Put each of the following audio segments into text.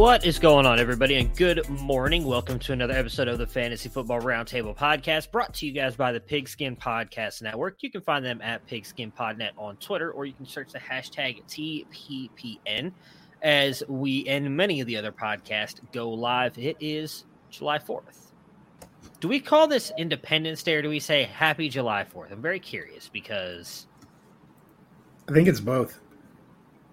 What is going on, everybody, and good morning. Welcome to another episode of the Fantasy Football Roundtable Podcast, brought to you guys by the Pigskin Podcast Network. You can find them at PigskinPodNet on Twitter, or you can search the hashtag TPPN as we and many of the other podcasts go live. It is July 4th. Do we call this Independence Day, or do we say Happy July 4th? I'm very curious because I think it's both.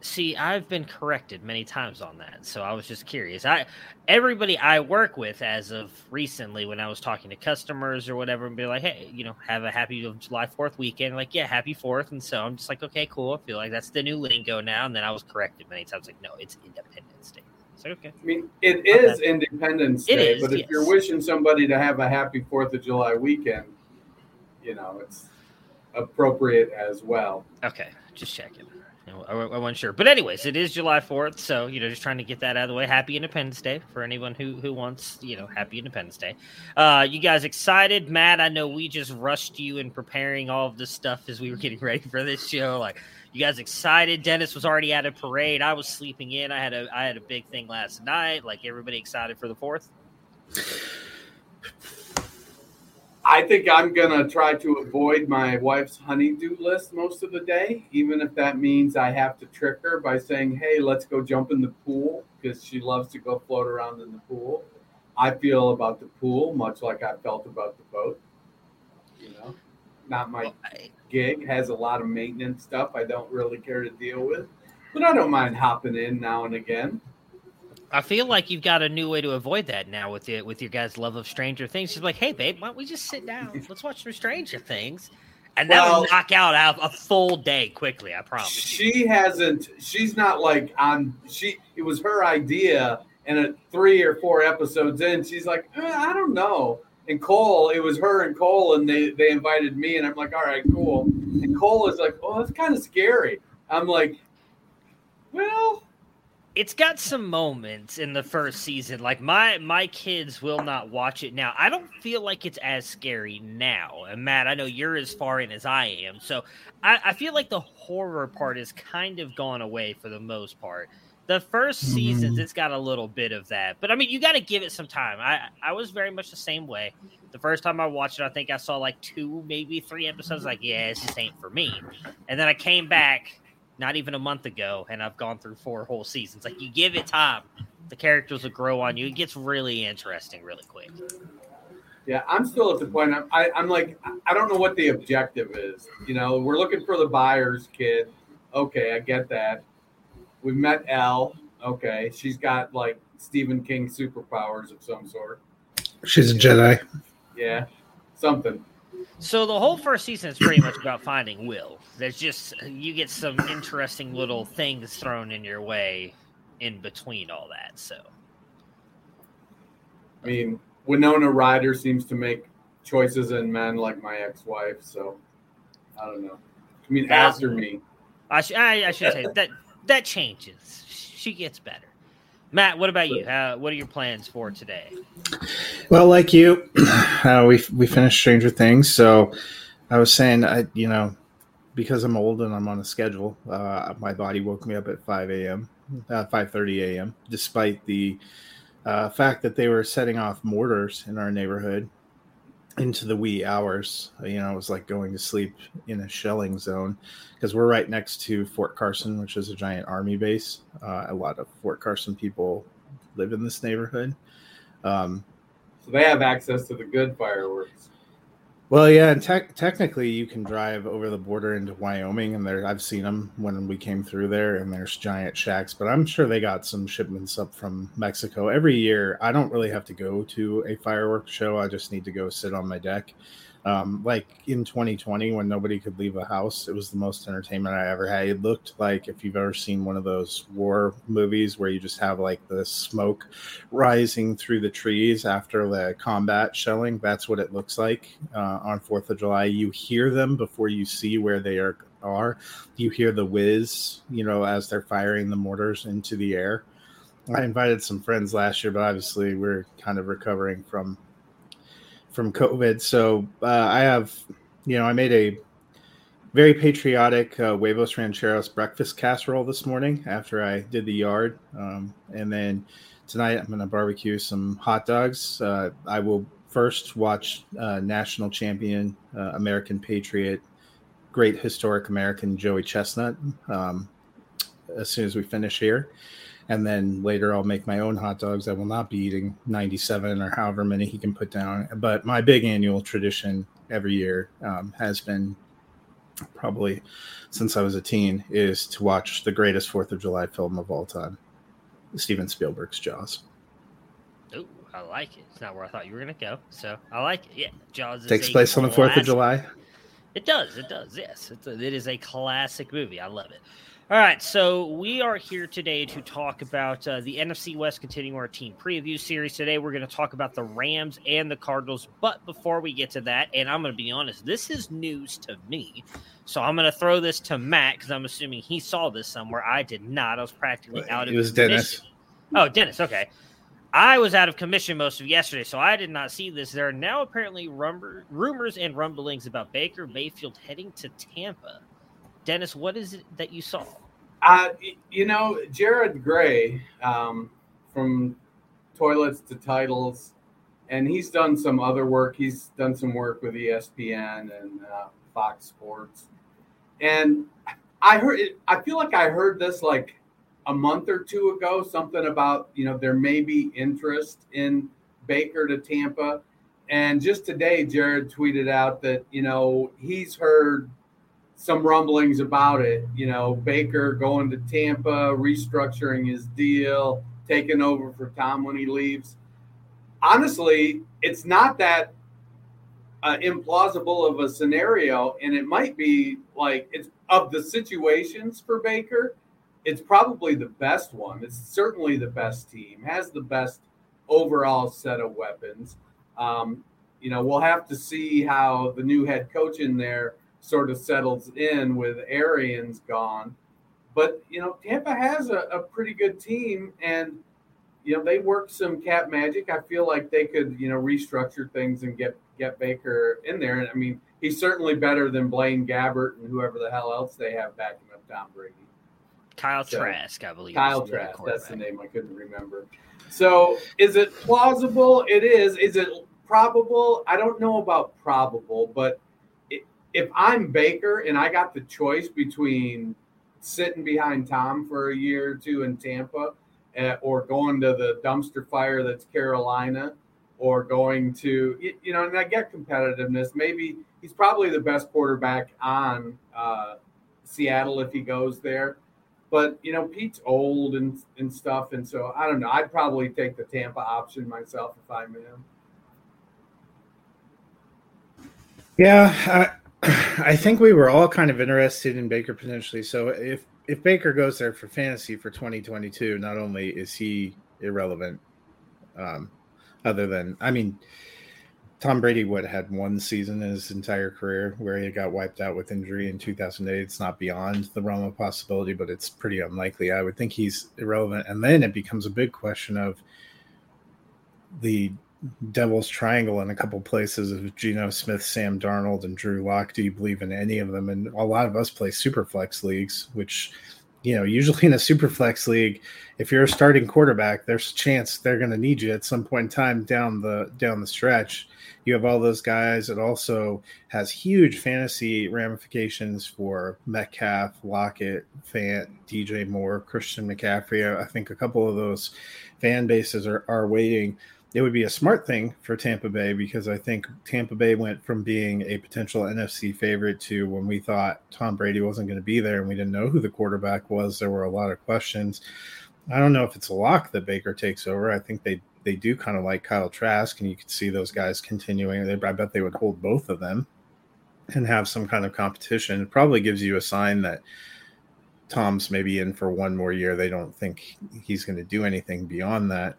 See, I've been corrected many times on that, so I was just curious. I everybody I work with as of recently, when I was talking to customers or whatever, and be like, "Hey, you know, have a happy um, July Fourth weekend." Like, yeah, happy Fourth, and so I'm just like, "Okay, cool." I feel like that's the new lingo now. And then I was corrected many times, like, "No, it's Independence Day." So okay, I mean, it is Independence Day, is, but if yes. you're wishing somebody to have a happy Fourth of July weekend, you know, it's appropriate as well. okay, just checking. I, I wasn't sure, but anyways, it is July Fourth, so you know, just trying to get that out of the way. Happy Independence Day for anyone who who wants, you know, Happy Independence Day. Uh, you guys excited, Matt? I know we just rushed you in preparing all of this stuff as we were getting ready for this show. Like, you guys excited? Dennis was already at a parade. I was sleeping in. I had a I had a big thing last night. Like, everybody excited for the Fourth? I think I'm gonna try to avoid my wife's honeydew list most of the day, even if that means I have to trick her by saying, "Hey, let's go jump in the pool," because she loves to go float around in the pool. I feel about the pool much like I felt about the boat. You know, not my gig has a lot of maintenance stuff I don't really care to deal with, but I don't mind hopping in now and again. I feel like you've got a new way to avoid that now with the, with your guys' love of Stranger Things. She's like, "Hey, babe, why don't we just sit down? Let's watch some Stranger Things," and that'll Well- knock out a, a full day quickly. I promise. She hasn't. She's not like on. She. It was her idea, and at three or four episodes in, she's like, eh, I don't know. And Cole, it was her and Cole, and they they invited me, and I'm like, all right, cool. And Cole is like, oh, that's kind of scary. I'm like, well, it's got some moments in the first season. Like my my kids will not watch it now. I don't feel like it's as scary now. And Matt, I know you're as far in as I am, so I, I feel like the horror part has kind of gone away for the most part. The 1st mm-hmm. seasons, it's got a little bit of that, but I mean, you got to give it some time. I I was very much the same way. The first time I watched it, I think I saw like two, maybe three episodes. Like, yeah, this just ain't for me. And then I came back not even a month ago, and I've gone through four whole seasons. Like you give it time, The characters will grow on you. It gets really interesting really quick. Yeah, I'm still at the point. I'm, I, I'm like, I don't know what the objective is. You know, we're looking for the Byers' kid. Okay, I get that. We've met Elle. Okay, she's got like Stephen King superpowers of some sort. She's a Jedi. Yeah, something. So the whole first season is pretty much about finding Will. There's just you get some interesting little things thrown in your way in between all that. So I mean, Winona Ryder seems to make choices in men like my ex-wife. So I don't know. I mean, after me. I, sh- I, I should say that that changes. She gets better. Matt, what about you? Uh, what are your plans for today? Well, like you, uh, we we finished Stranger Things, so I was saying, I you know, because I'm old and I'm on a schedule, uh, my body woke me up at 5 a.m., uh, 5:30 a.m. Despite the uh, fact that they were setting off mortars in our neighborhood into the wee hours. You know, it was like going to sleep in a shelling zone because we're right next to Fort Carson, which is a giant army base. Uh, a lot of Fort Carson people live in this neighborhood. Um, so they have access to the good fireworks. Well, yeah, and te- technically you can drive over the border into Wyoming, and there I've seen them when we came through there, and there's giant shacks. But I'm sure they got some shipments up from Mexico every year. I don't really have to go to a fireworks show; I just need to go sit on my deck um, like in 2020, when nobody could leave a house, it was the most entertainment I ever had. It looked like if you've ever seen one of those war movies where you just have like the smoke rising through the trees after the combat shelling. That's what it looks like uh, on Fourth of July. You hear them before you see where they are. Are you hear the whiz? You know, as they're firing the mortars into the air. I invited some friends last year, but obviously we're kind of recovering from from COVID. So uh, I have, you know, I made a very patriotic uh, huevos rancheros breakfast casserole this morning after I did the yard, um, and then tonight I'm going to barbecue some hot dogs. Uh, I will first watch uh, national champion uh, American Patriot, great historic American Joey Chestnut um, as soon as we finish here and then later I'll make my own hot dogs. I will not be eating 97 or however many he can put down. But my big annual tradition every year um, has been probably since I was a teen is to watch the greatest Fourth of July film of all time, Steven Spielberg's Jaws. Oh, I like it. It's not where I thought you were going to go, so I like it. Yeah, Jaws takes place on the Fourth of July. It does. It does. Yes, it's a, it is a classic movie. I love it. All right, so we are here today to talk about uh, the NFC West continuing our team preview series. Today, we're going to talk about the Rams and the Cardinals. But before we get to that, and I'm going to be honest, this is news to me. So I'm going to throw this to Matt because I'm assuming he saw this somewhere. I did not. I was practically out of. It was Dennis. Oh, Dennis. Okay. I was out of commission most of yesterday, so I did not see this. There are now apparently rumor, rumors and rumblings about Baker Mayfield heading to Tampa. Dennis, what is it that you saw? Uh, you know, Jared Gray um, from Toilets to Titles, and he's done some other work. He's done some work with ESPN and uh, Fox Sports. And I heard, I feel like I heard this like a month or two ago, something about, you know, there may be interest in Baker to Tampa. And just today, Jared tweeted out that, you know, he's heard some rumblings about it. You know, Baker going to Tampa, restructuring his deal, taking over for Tom when he leaves. Honestly, it's not that uh, implausible of a scenario, and it might be like it's of the situations for Baker. It's probably the best one. It's certainly the best team. Has the best overall set of weapons. Um, you know, we'll have to see how the new head coach in there sort of settles in with Arians gone. But you know, Tampa has a, a pretty good team, and you know they work some cap magic. I feel like they could you know restructure things and get get Baker in there. And I mean, he's certainly better than Blaine Gabbert and whoever the hell else they have backing up Tom Brady. Kyle so, Trask, I believe. Kyle Trask, that's the name I couldn't remember. So, is it plausible? It is. Is it probable? I don't know about probable, but if I'm Baker and I got the choice between sitting behind Tom for a year or two in Tampa uh, or going to the dumpster fire that's Carolina, or going to you know, and I get competitiveness. Maybe he's probably the best quarterback on uh, Seattle if he goes there. But you know, Pete's old and and stuff, and so I don't know. I'd probably take the Tampa option myself if I'm him. Yeah, I, think we were all kind of interested in Baker potentially. So if if Baker goes there for fantasy for 2022, not only is he irrelevant, um, other than I mean, Tom Brady would had one season in his entire career where he got wiped out with injury in 2008. It's not beyond the realm of possibility, but it's pretty unlikely. I would think he's irrelevant, and then it becomes a big question of the Devil's Triangle in a couple places of Geno Smith, Sam Darnold, and Drew Lock. Do you believe in any of them? And a lot of us play super flex leagues, which you know, usually in a super flex league, if you're a starting quarterback, there's a chance they're going to need you at some point in time down the down the stretch. You have all those guys. It also has huge fantasy ramifications for Metcalf, Lockett, Fant, DJ Moore, Christian McCaffrey. I think a couple of those fan bases are, are waiting it would be a smart thing for Tampa Bay because I think Tampa Bay went from being a potential NFC favorite to when we thought Tom Brady wasn't going to be there and we didn't know who the quarterback was. There were a lot of questions. I don't know if it's a lock that Baker takes over. I think they they do kind of like Kyle Trask, and you could see those guys continuing. They, I bet they would hold both of them and have some kind of competition. It probably gives you a sign that Tom's maybe in for one more year. They don't think he's going to do anything beyond that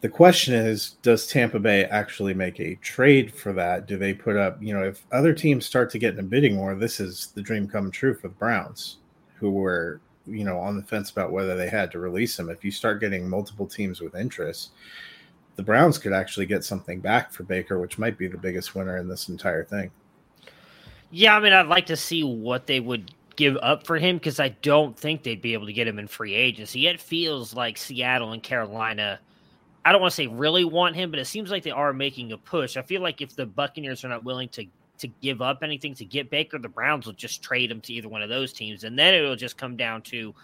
the question is does tampa bay actually make a trade for that? Do they put up you know if other teams start to get in a bidding war this is the dream come true for the browns who were you know on the fence about whether they had to release him if you start getting multiple teams with interest the browns could actually get something back for baker which might be the biggest winner in this entire thing. Yeah i mean i'd like to see what they would give up for him because i don't think they'd be able to get him in free agency. It feels like seattle and carolina I don't want to say really want him, but it seems like they are making a push. I feel like if the Buccaneers are not willing to to give up anything to get Baker, the Browns will just trade him to either one of those teams, and then it'll just come down to,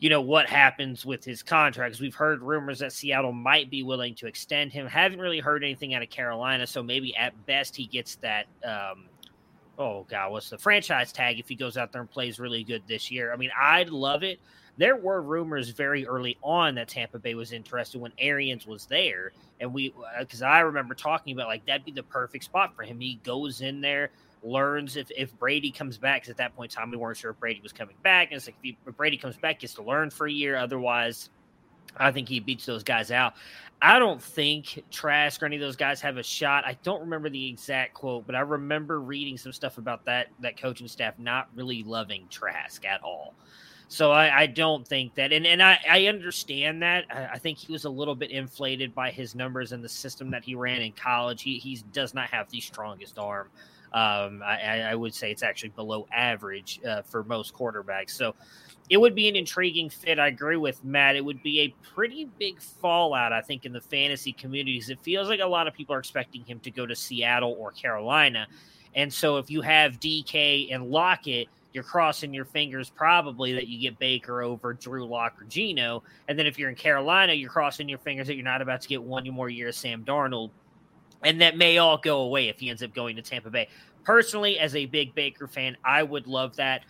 you know, what happens with his contracts. We've heard rumors that Seattle might be willing to extend him. Haven't really heard anything out of Carolina, so maybe at best he gets that. Um, oh God, what's the franchise tag if he goes out there and plays really good this year? I mean, I'd love it there were rumors very early on that Tampa Bay was interested when Arians was there, and we because uh, I remember talking about like that'd be the perfect spot for him. He goes in there, learns if if Brady comes back. Because at that point in time, we weren't sure if Brady was coming back, and it's like if, he, if Brady comes back, gets to learn for a year. Otherwise, I think he beats those guys out. I don't think Trask or any of those guys have a shot. I don't remember the exact quote, but I remember reading some stuff about that that coaching staff not really loving Trask at all. So I, I, don't think that, and, and I, I understand that. I, I, think he was a little bit inflated by his numbers and the system that he ran in college. He, he does not have the strongest arm. Um, I, I, would say it's actually below average uh, for most quarterbacks. So it would be an intriguing fit. I agree with Matt. It would be a pretty big fallout, I think, in the fantasy communities. It feels like a lot of people are expecting him to go to Seattle or Carolina. And so if you have DK and Lockett, you're crossing your fingers probably that you get Baker over Drew Lock or Geno. And then if you're in Carolina, you're crossing your fingers that you're not about to get one more year of Sam Darnold. And that may all go away if he ends up going to Tampa Bay. Personally, as a big Baker fan, I would love that.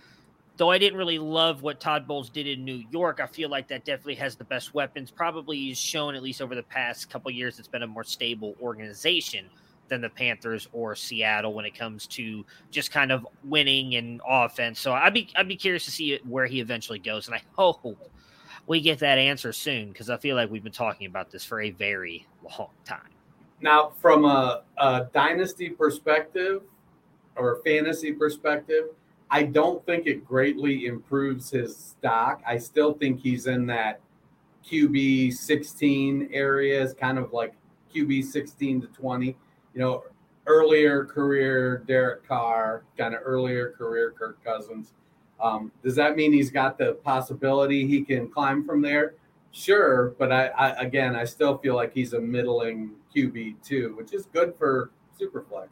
Though I didn't really love what Todd Bowles did in New York, I feel like that definitely has the best weapons. Probably is shown, at least over the past couple years, it's been a more stable organization than the Panthers or Seattle when it comes to just kind of winning and offense. So I'd be I'd be curious to see where he eventually goes, and I hope we get that answer soon because I feel like we've been talking about this for a very long time. Now, from a, a dynasty perspective or fantasy perspective, I don't think it greatly improves his stock. I still think he's in that QB 16 area, is kind of like QB 16 to 20 you know, earlier career Derek Carr, kind of earlier career Kirk Cousins. Um, does that mean he's got the possibility he can climb from there? Sure, but I, I again, I still feel like he's a middling QB too, which is good for Superflex.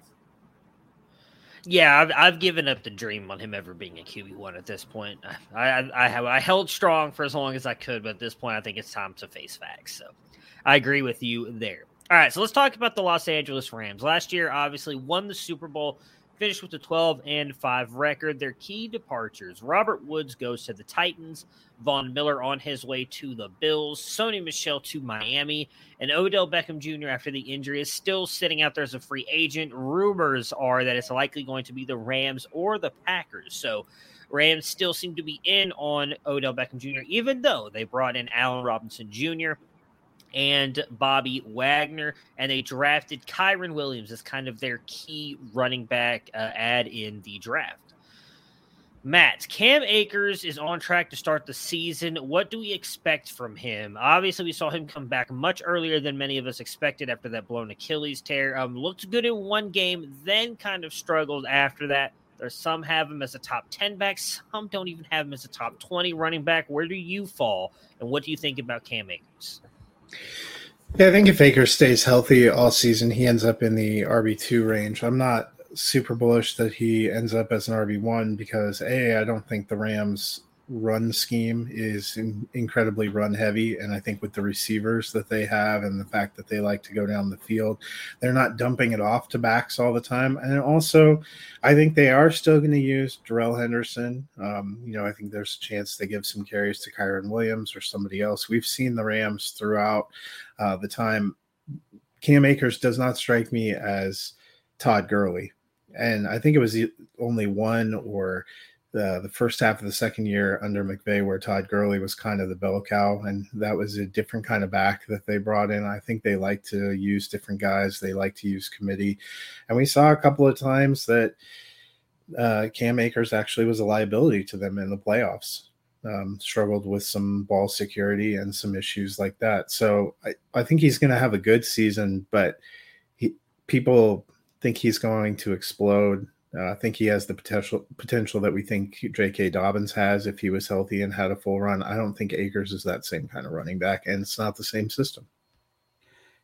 Yeah, I've, I've given up the dream on him ever being a QB one at this point. I, I, I have I held strong for as long as I could, but at this point, I think it's time to face facts. So, I agree with you there. All right, so let's talk about the Los Angeles Rams. Last year, obviously, won the Super Bowl, finished with a 12 and 5 record. Their key departures Robert Woods goes to the Titans, Von Miller on his way to the Bills, Sony Michel to Miami, and Odell Beckham Jr., after the injury, is still sitting out there as a free agent. Rumors are that it's likely going to be the Rams or the Packers. So, Rams still seem to be in on Odell Beckham Jr., even though they brought in Allen Robinson Jr and Bobby Wagner, and they drafted Kyren Williams as kind of their key running back uh, ad in the draft. Matt, Cam Akers is on track to start the season. What do we expect from him? Obviously, we saw him come back much earlier than many of us expected after that blown Achilles tear. Um, looked good in one game, then kind of struggled after that. There's some have him as a top 10 back, some don't even have him as a top 20 running back. Where do you fall? And what do you think about Cam Akers? Yeah, I think if Akers stays healthy all season, he ends up in the RB two range. I'm not super bullish that he ends up as an RB one because a I don't think the Rams run scheme is in, incredibly run heavy. And I think with the receivers that they have and the fact that they like to go down the field, they're not dumping it off to backs all the time. And also, I think they are still going to use Darrell Henderson. Um, you know, I think there's a chance they give some carries to Kyren Williams or somebody else. We've seen the Rams throughout uh, the time. Cam Akers does not strike me as Todd Gurley. And I think it was only one or the first half of the second year under McVay, where Todd Gurley was kind of the bell cow, and that was a different kind of back that they brought in. I think they like to use different guys. They like to use committee, and we saw a couple of times that uh, Cam Akers actually was a liability to them in the playoffs. Um, struggled with some ball security and some issues like that. So I, I think he's going to have a good season, but he, people think he's going to explode uh, I think he has the potential potential that we think J.K. Dobbins has if he was healthy and had a full run. I don't think Akers is that same kind of running back, and it's not the same system.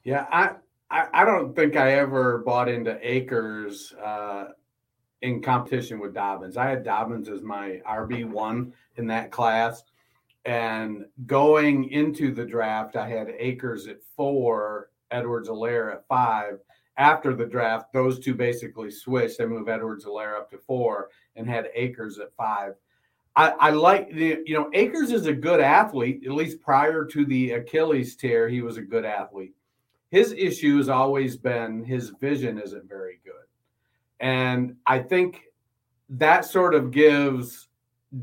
Yeah, I I, I don't think I ever bought into Akers uh, in competition with Dobbins. I had Dobbins as my RB one in that class, and going into the draft, I had Akers at four, Edwards-Helaire at five after the draft, those two basically switched. They moved Edwards-Helaire up to four and had Akers at five. I, I like the, you know, Akers is a good athlete, at least prior to the Achilles tear, he was a good athlete. His issue has always been his vision isn't very good. And I think that sort of gives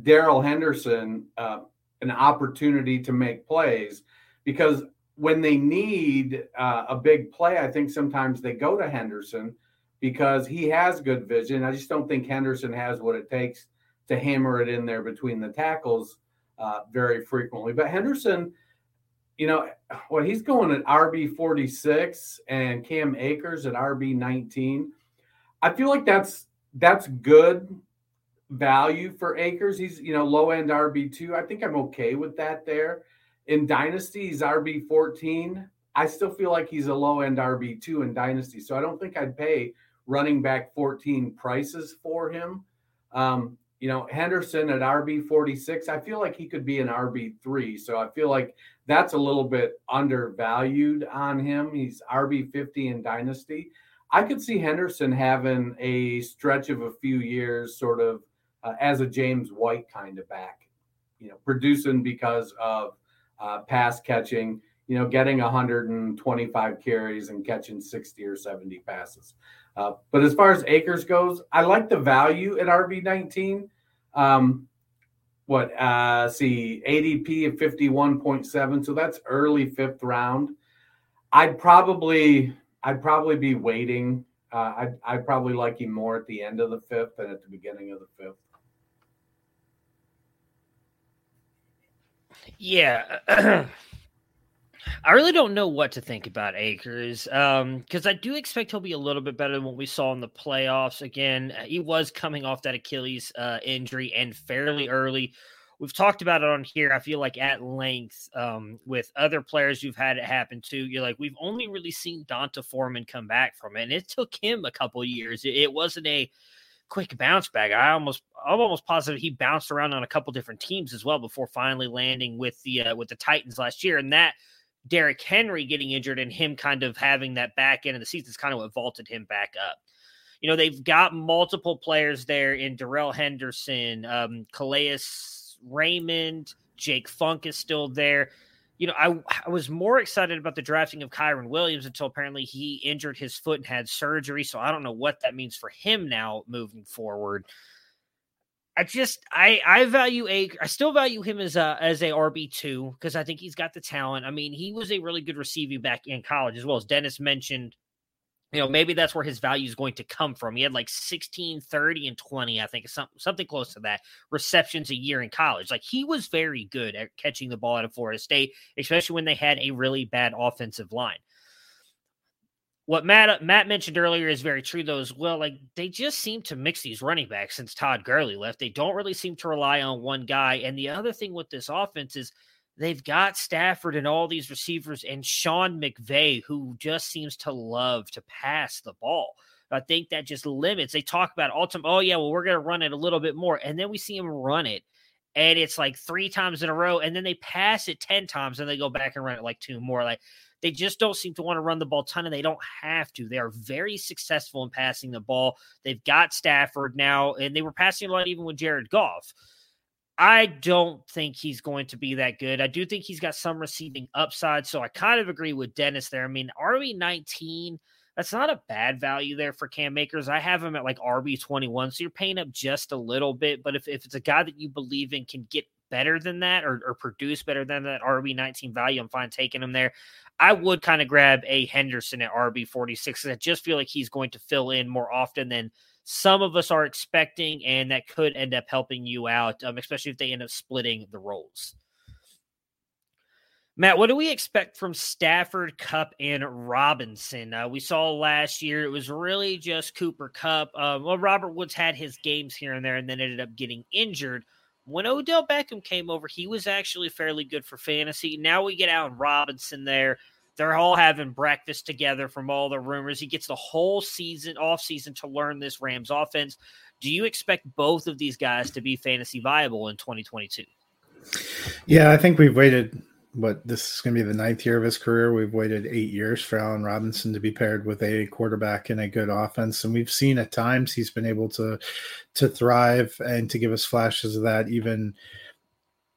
Darrell Henderson uh, an opportunity to make plays because when they need uh, a big play, I think sometimes they go to Henderson because he has good vision. I just don't think Henderson has what it takes to hammer it in there between the tackles uh, very frequently. But Henderson, you know, well, he's going at RB 46 and Cam Akers at RB 19. I feel like that's that's good value for Akers. He's you know low end RB two. I think I'm okay with that there. In Dynasty, he's RB 14. I still feel like he's a low end RB two in Dynasty, so I don't think I'd pay running back 14 prices for him. Um, you know, Henderson at RB 46, I feel like he could be an RB three, so I feel like that's a little bit undervalued on him. He's RB 50 in Dynasty. I could see Henderson having a stretch of a few years, sort of uh, as a James White kind of back, you know, producing because of uh, pass catching, you know, getting 125 carries and catching 60 or 70 passes. Uh, but as far as Akers goes, I like the value at RB19. Um, what, uh, see, ADP of 51.7. So that's early fifth round. I'd probably, I'd probably be waiting. Uh, I'd, I'd probably like him more at the end of the fifth than at the beginning of the fifth. Yeah. I really don't know what to think about Akers because um, I do expect he'll be a little bit better than what we saw in the playoffs. Again, he was coming off that Achilles uh, injury and fairly early. We've talked about it on here. I feel like at length um, with other players you've had it happen too. You're like, we've only really seen D'Onta Foreman come back from it, and it took him a couple years. It, it wasn't a quick bounce back. I almost I'm almost positive he bounced around on a couple different teams as well before finally landing with the uh, with the Titans last year, and that Derrick Henry getting injured and him kind of having that back end of the season is kind of what vaulted him back up. You know, they've got multiple players there in Darrell Henderson, um, Calais Raymond, Jake Funk is still there. You know, I, I was more excited about the drafting of Kyren Williams until apparently he injured his foot and had surgery. So I don't know what that means for him now moving forward. I just I I value a I still value him as a as a RB two because I think he's got the talent. I mean, he was a really good receiving back in college as well as Dennis mentioned. You know, maybe that's where his value is going to come from. He had like 16, 30, and 20, I think, something something close to that receptions a year in college. Like he was very good at catching the ball out of Florida State, especially when they had a really bad offensive line what Matt Matt mentioned earlier is very true though as well. Like they just seem to mix these running backs since Todd Gurley left. They don't really seem to rely on one guy. And the other thing with this offense is they've got Stafford and all these receivers and Sean McVay, who just seems to love to pass the ball. I think that just limits. They talk about ultimate. Oh yeah, well we're gonna run it a little bit more, and then we see him run it, and it's like three times in a row, and then they pass it ten times, and they go back and run it like two more. Like they just don't seem to want to run the ball ton, and they don't have to. They are very successful in passing the ball. They've got Stafford now, and they were passing a lot even with Jared Goff. I don't think he's going to be that good. I do think he's got some receiving upside. So I kind of agree with Dennis there. I mean, RB 19, that's not a bad value there for Cam Akers. I have him at like RB 21. So you're paying up just a little bit. But if, if it's a guy that you believe in can get better than that or, or produce better than that RB 19 value, I'm fine taking him there. I would kind of grab a Henderson at RB 46 I just feel like he's going to fill in more often than some of us are expecting, and that could end up helping you out, um, especially if they end up splitting the roles. Matt, what do we expect from Stafford, Kupp, and Robinson? Uh, we saw last year it was really just Cooper Kupp. Uh, well, Robert Woods had his games here and there, and then ended up getting injured when Odell Beckham came over, he was actually fairly good for fantasy. Now we get Allen Robinson there. They're all having breakfast together from all the rumors. He gets the whole season, off season, to learn this Rams offense. Do you expect both of these guys to be fantasy viable in 2022? Yeah, I think we've waited what this is going to be the ninth year of his career. We've waited eight years for Allen Robinson to be paired with a quarterback in a good offense, and we've seen at times he's been able to to thrive and to give us flashes of that even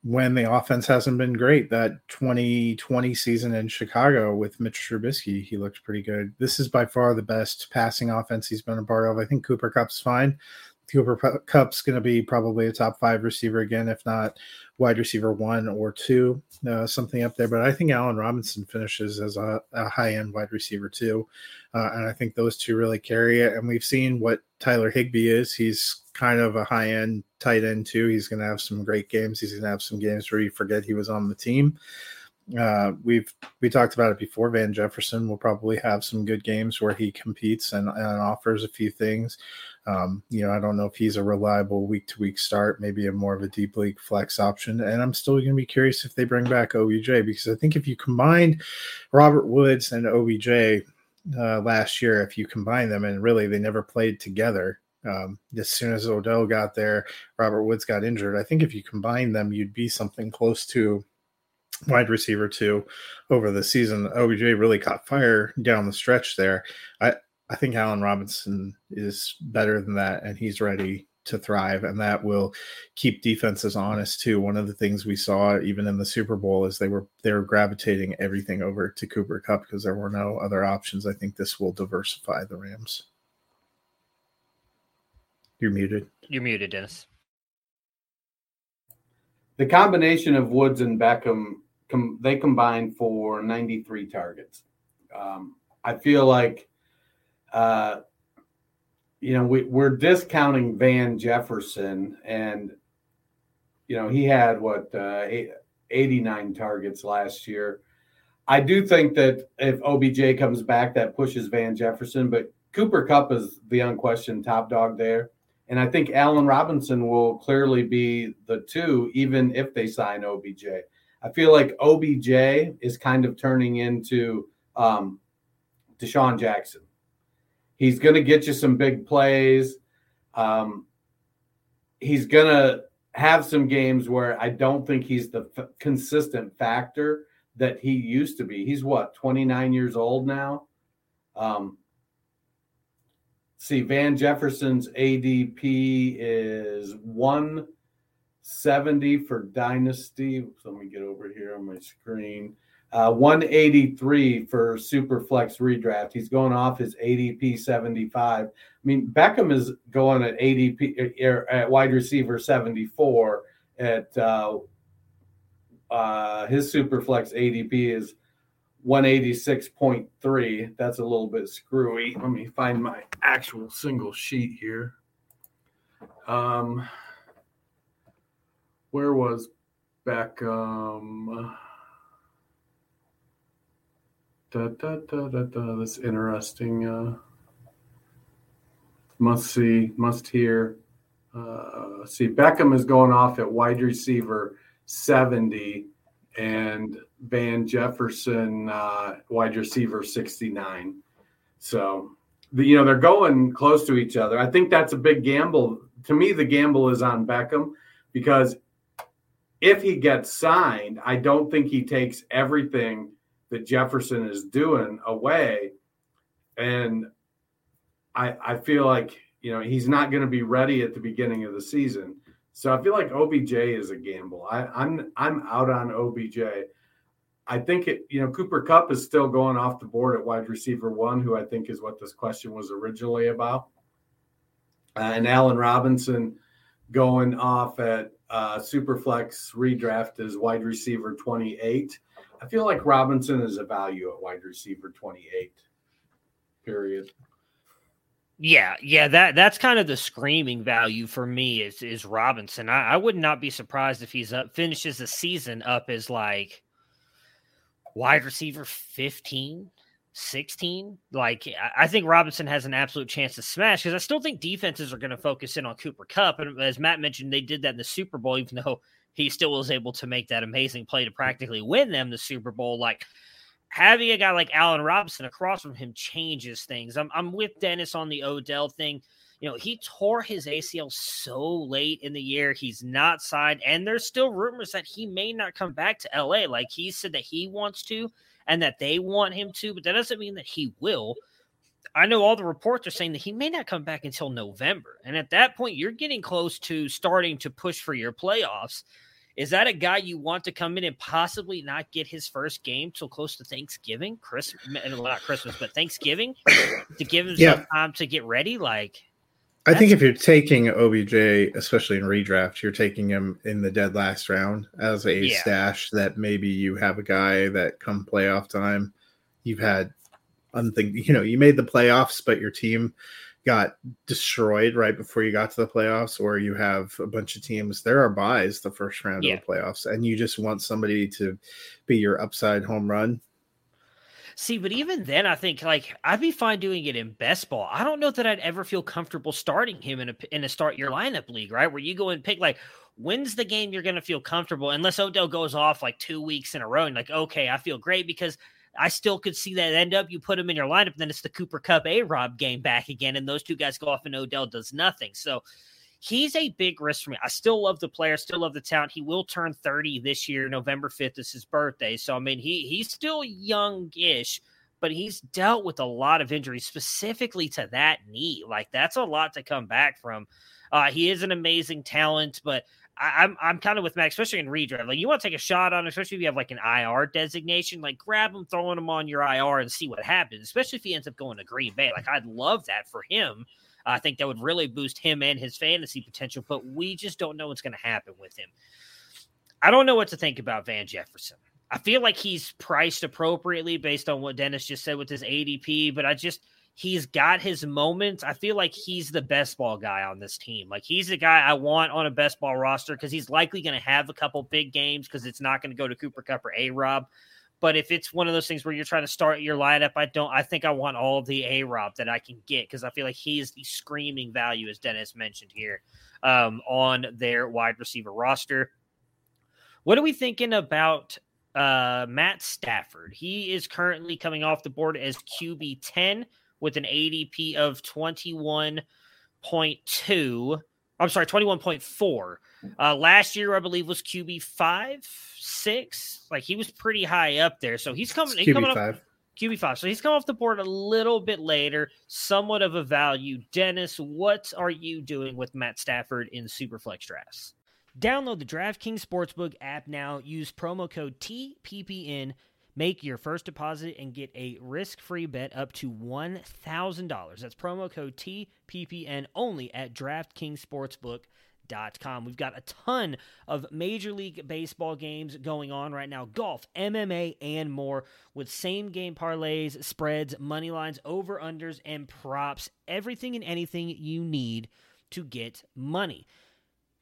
when the offense hasn't been great. That 2020 season in Chicago with Mitch Trubisky, he looked pretty good. This is by far the best passing offense he's been a part of. I think Cooper Kupp's fine. Cooper Kupp's going to be probably a top five receiver again, if not wide receiver one or two, uh, something up there. But I think Allen Robinson finishes as a, a high end wide receiver too. Uh, and I think those two really carry it. And we've seen what Tyler Higbee is. He's kind of a high end tight end too. He's going to have some great games. He's going to have some games where you forget he was on the team. Uh, we've we talked about it before. Van Jefferson will probably have some good games where he competes and, and offers a few things. Um, you know, I don't know if he's a reliable week to week start, maybe a more of a deep league flex option. And I'm still going to be curious if they bring back OBJ because I think if you combined Robert Woods and OBJ uh, last year, if you combine them and really they never played together. Um, as soon as Odell got there, Robert Woods got injured. I think if you combine them, you'd be something close to wide receiver two over the season. OBJ really caught fire down the stretch there. I I think Allen Robinson is better than that, and he's ready to thrive, and that will keep defenses honest too. One of the things we saw even in the Super Bowl is they were they were gravitating everything over to Cooper Kupp because there were no other options. I think this will diversify the Rams. You're muted. You're muted, Dennis. The combination of Woods and Beckham, com- they combined for 93 targets. Um, I feel like uh, you know, we, we're discounting Van Jefferson, and you know he had what uh, 89 targets last year. I do think that if OBJ comes back, that pushes Van Jefferson, but Cooper Kupp is the unquestioned top dog there. And I think Allen Robinson will clearly be the two, even if they sign OBJ. I feel like OBJ is kind of turning into um, DeSean Jackson. He's going to get you some big plays. Um, he's gonna have some games where I don't think he's the f- consistent factor that he used to be. He's what 29 years old now. Um, see, Van Jefferson's ADP is 170 for Dynasty. Let me get over here on my screen. Uh, 183 for Superflex redraft. He's going off his ADP 75. I mean, Beckham is going at ADP er, at wide receiver 74 at uh, uh, his Superflex ADP is 186.3. That's a little bit screwy. Let me find my actual single sheet here. Um, where was Beckham? Da, da, da, da, da. That's interesting. Uh, must see, must hear. Uh, see, Beckham is going off at wide receiver 70 and Van Jefferson, uh, wide receiver 69. So, the, you know, they're going close to each other. I think that's a big gamble. To me, the gamble is on Beckham because if he gets signed, I don't think he takes everything that Jefferson is doing away. And I, I feel like, you know, he's not going to be ready at the beginning of the season. So I feel like OBJ is a gamble. I, I'm I'm out on OBJ. I think it, you know, Cooper Kupp is still going off the board at wide receiver one, who I think is what this question was originally about. Uh, and Allen Robinson going off at uh, Superflex redraft as wide receiver 28. I feel like Robinson is a value at wide receiver 28. Period. Yeah, yeah, that that's kind of the screaming value for me is is Robinson. I, I would not be surprised if he's up finishes the season up as like wide receiver 15, 16. Like I think Robinson has an absolute chance to smash because I still think defenses are going to focus in on Cooper Kupp. And as Matt mentioned, they did that in the Super Bowl, even though he still was able to make that amazing play to practically win them the Super Bowl. Like having a guy like Allen Robinson across from him changes things. I'm, I'm with Dennis on the Odell thing. You know, he tore his ACL so late in the year. He's not signed, and there's still rumors that he may not come back to LA. Like he said that he wants to and that they want him to, but that doesn't mean that he will. I know all the reports are saying that he may not come back until November. And at that point, you're getting close to starting to push for your playoffs. Is that a guy you want to come in and possibly not get his first game till close to Thanksgiving, Christmas, not Christmas, but Thanksgiving, to give him yeah. some time to get ready? Like, I think if you're taking OBJ, especially in redraft, you're taking him in the dead last round as a yeah. stash that maybe you have a guy that come playoff time, you've had unthink, you know, you made the playoffs, but your team got destroyed right before you got to the playoffs, or you have a bunch of teams. There are buys the first round yeah. of the playoffs, and you just want somebody to be your upside home run. See, but even then, I think like I'd be fine doing it in best ball. I don't know that I'd ever feel comfortable starting him in a in a start your lineup league, right? Where you go and pick like when's the game you're going to feel comfortable, unless Odell goes off like two weeks in a row, and like okay, I feel great because I still could see that end up. You put him in your lineup, then it's the Cooper Kupp A Rob game back again, and those two guys go off, and Odell does nothing. So he's a big risk for me. I still love the player, still love the talent. He will turn 30 this year. November 5th is his birthday. So I mean, he he's still youngish, but he's dealt with a lot of injuries, specifically to that knee. Like that's a lot to come back from. Uh, he is an amazing talent, but I, am I'm, I'm kind of with Max, especially in redraft. Like you want to take a shot on, especially if you have like an IR designation, like grab him, throwing him on your IR and see what happens. Especially if he ends up going to Green Bay, like I'd love that for him. I think that would really boost him and his fantasy potential, but we just don't know what's going to happen with him. I don't know what to think about Van Jefferson. I feel like he's priced appropriately based on what Dennis just said with his ADP, but I just He's got his moments. I feel like he's the best ball guy on this team. Like he's the guy I want on a best ball roster because he's likely going to have a couple big games because it's not going to go to Cooper Kupp or A Rob. But if it's one of those things where you're trying to start your lineup, I don't. I think I want all the A Rob that I can get because I feel like he is the screaming value, as Dennis mentioned here, um, on their wide receiver roster. What are we thinking about uh, Matt Stafford? He is currently coming off the board as QB ten with an ADP of 21.2. I'm sorry, 21.4. Uh, last year, I believe, was QB five, six. Like he was pretty high up there. So he's coming. He's coming up QB5. QB five. So he's come off the board a little bit later, somewhat of a value. Dennis, what are you doing with Matt Stafford in Superflex drafts? Download the DraftKings Sportsbook app now. Use promo code TPPN. Make your first deposit and get a risk-free bet up to $1,000. That's promo code TPPN only at DraftKings Sportsbook. Com. We've got a ton of Major League Baseball games going on right now golf, MMA, and more with same game parlays, spreads, money lines, over unders, and props. Everything and anything you need to get money.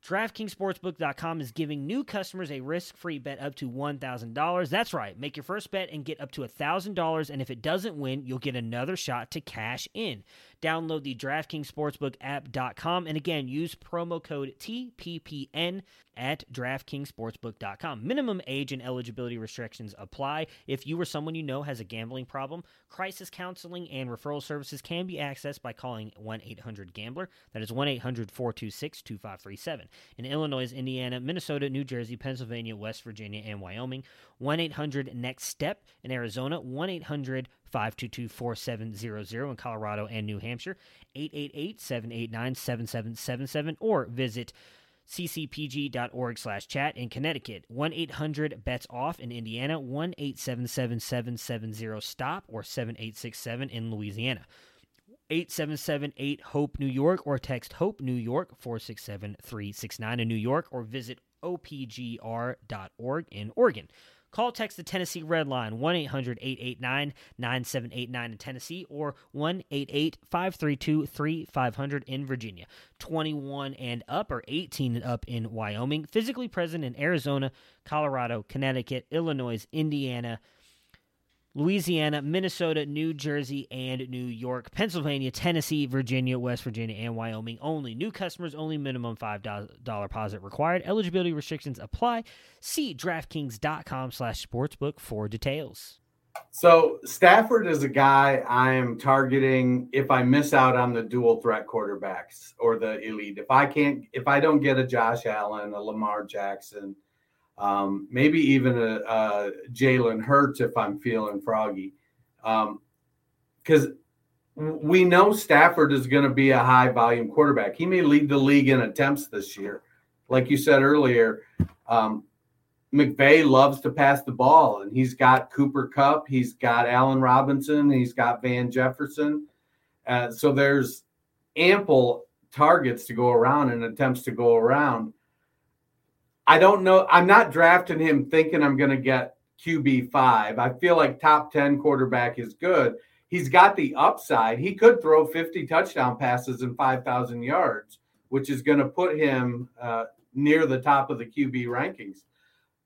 DraftKingsSportsbook.com is giving new customers a risk-free bet up to $1,000. That's right. Make your first bet and get up to $1,000, and if it doesn't win, you'll get another shot to cash in. Download the DraftKings Sportsbook app.com and again, use promo code TPPN at DraftKingsSportsbook.com. Minimum age and eligibility restrictions apply. If you or someone you know has a gambling problem, crisis counseling and referral services can be accessed by calling 1 800 Gambler. That is 1 800 426 2537. In Illinois, Indiana, Minnesota, New Jersey, Pennsylvania, West Virginia, and Wyoming, 1 800 Next Step. In Arizona, 1 800 522 4700 in Colorado and New Hampshire, 888 789 7777, or visit ccpg.org slash chat in Connecticut, 1-800-BETS-OFF in Indiana, 1-877-770-STOP or 7867 in Louisiana. 877-8-HOPE New York or text HOPE New York 467-369 in New York or visit opgr.org in Oregon. Call text the Tennessee Red Line 1 800 889 9789 in Tennessee or 1 532 3500 in Virginia. 21 and up or 18 and up in Wyoming. Physically present in Arizona, Colorado, Connecticut, Illinois, Indiana, Louisiana, Minnesota, New Jersey, and New York, Pennsylvania, Tennessee, Virginia, West Virginia, and Wyoming only. New customers only, minimum $5 deposit required. Eligibility restrictions apply. See DraftKings.com slash sportsbook for details. So Stafford is a guy I am targeting if I miss out on the dual threat quarterbacks or the elite. If I can't, if I don't get a Josh Allen, a Lamar Jackson, um, maybe even a, a Jalen Hurts if I'm feeling froggy, because um, we know Stafford is going to be a high volume quarterback. He may lead the league in attempts this year, like you said earlier. Um, McVay loves to pass the ball, and he's got Cooper Kupp, he's got Allen Robinson, he's got Van Jefferson. Uh, so there's ample targets to go around and attempts to go around. I don't know. I'm not drafting him thinking I'm going to get QB five. I feel like top 10 quarterback is good. He's got the upside. He could throw 50 touchdown passes and 5,000 yards, which is going to put him uh, near the top of the QB rankings.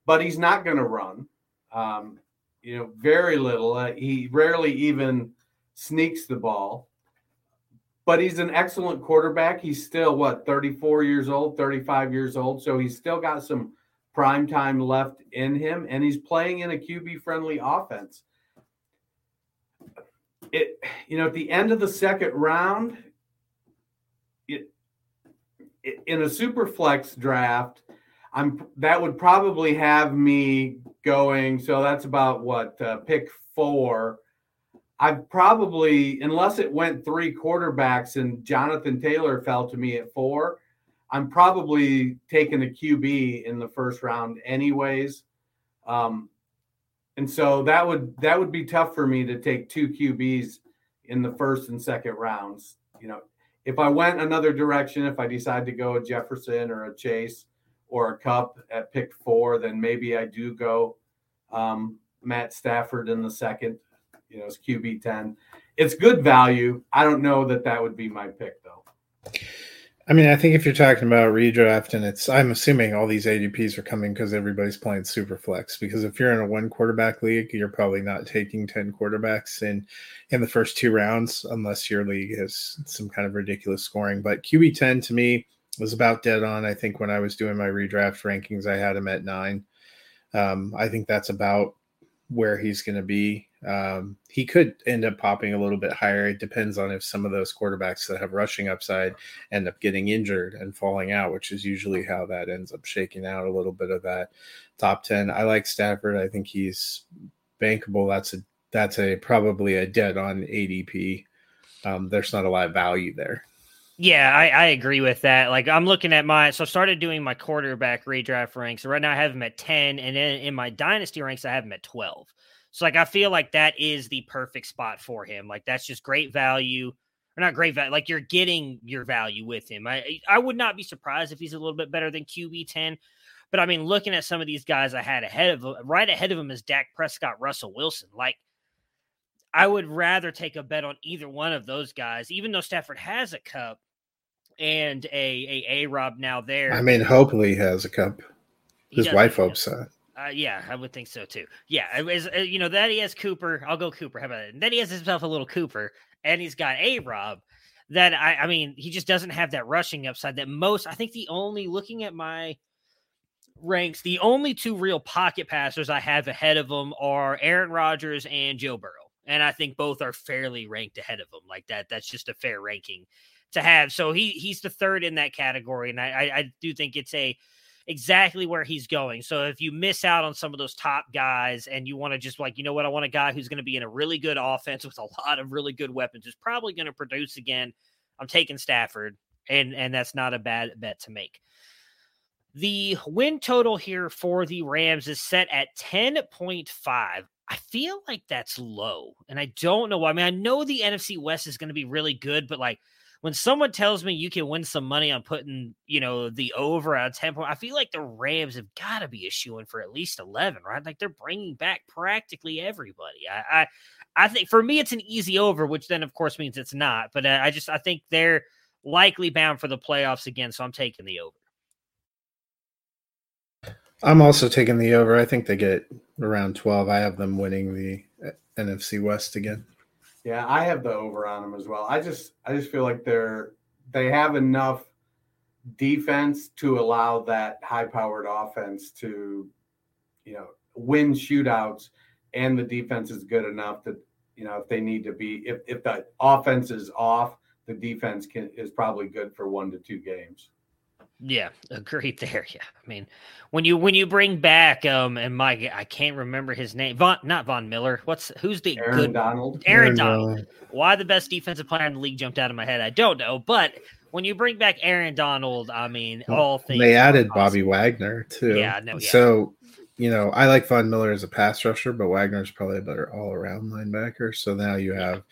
But he's not going to run. Um, you know, very little. Uh, he rarely even sneaks the ball but he's an excellent quarterback. He's still what 34 years old, 35 years old, so he's still got some prime time left in him, and he's playing in a QB friendly offense. It, you know, at the end of the second round, it, it in a super flex draft, I'm that would probably have me going. So that's about what uh, pick four I've probably, unless it went three quarterbacks and Jonathan Taylor fell to me at four, I'm probably taking a QB in the first round, anyways. Um, and so that would that would be tough for me to take two QBs in the first and second rounds. You know, if I went another direction, if I decide to go a Jefferson or a Chase or a Kupp at pick four, then maybe I do go um, Matt Stafford in the second you know, it's QB 10. It's good value. I don't know that that would be my pick, though. I mean, I think if you're talking about redraft, and it's, I'm assuming all these ADPs are coming because everybody's playing super flex. Because if you're in a one quarterback league, you're probably not taking 10 quarterbacks in in the first two rounds unless your league has some kind of ridiculous scoring. But QB 10 to me was about dead on. I think when I was doing my redraft rankings, I had him at nine. Um, I think that's about where he's going to be. Um, he could end up popping a little bit higher. It depends on if some of those quarterbacks that have rushing upside end up getting injured and falling out, which is usually how that ends up shaking out a little bit of that top 10. I like Stafford. I think he's bankable. That's a that's a probably a dead on ADP. Um, there's not a lot of value there. Yeah, I, I agree with that. Like I'm looking at my so I started doing my quarterback redraft ranks. Right now I have him at 10, and then in my dynasty ranks, I have him at 12. So like I feel like that is the perfect spot for him. Like that's just great value. Or not great value, like you're getting your value with him. I I would not be surprised if he's a little bit better than QB 10. But I mean, looking at some of these guys I had ahead of uh, right ahead of him is Dak Prescott, Russell Wilson. Like I would rather take a bet on either one of those guys, even though Stafford has a Kupp and a a, a Rob now there. I mean, hopefully he has a cup. His wife hopes that. Uh, yeah, I would think so too. Yeah, as, uh, you know that he has Cooper. I'll go Cooper. How about it? And then he has himself a little Cooper, and he's got a Rob. That I, I mean, he just doesn't have that rushing upside that most. I think the only looking at my ranks, the only two real pocket passers I have ahead of him are Aaron Rodgers and Joe Burrow and I think both are fairly ranked ahead of him. Like that, that's just a fair ranking to have. So he he's the third in that category, and I I, I do think it's a exactly where he's going. So if you miss out on some of those top guys and you want to just like, you know what, I want a guy who's going to be in a really good offense with a lot of really good weapons, who's probably going to produce again. I'm taking Stafford, and and that's not a bad bet to make. The win total here for the Rams is set at 10.5. I feel like that's low. And I don't know why. I mean, I know the NFC West is going to be really good, but like when someone tells me you can win some money on putting, you know, the over at 10 point, I feel like the Rams have got to be issuing for at least 11, right? Like they're bringing back practically everybody. I, I, I think for me, it's an easy over, which then of course means it's not. But uh, I just, I think they're likely bound for the playoffs again. So I'm taking the over. I'm also taking the over. I think they get around 12. I have them winning the uh, NFC West again. Yeah, I have the over on them as well. I just I just feel like they're they have enough defense to allow that high-powered offense to you know win shootouts and the defense is good enough that you know if they need to be if if the offense is off, the defense can is probably good for one to two games. Yeah, agreed there. Yeah, I mean, when you when you bring back um and Mike, I can't remember his name. Von, not Von Miller. What's who's the Aaron good Donald? Aaron, Aaron Donald. Donald. Why the best defensive player in the league jumped out of my head? I don't know, but when you bring back Aaron Donald, I mean, well, all things. They added Bobby Wagner too. Yeah, no, yeah. So you know, I like Von Miller as a pass rusher, but Wagner's probably a better all around linebacker. So now you have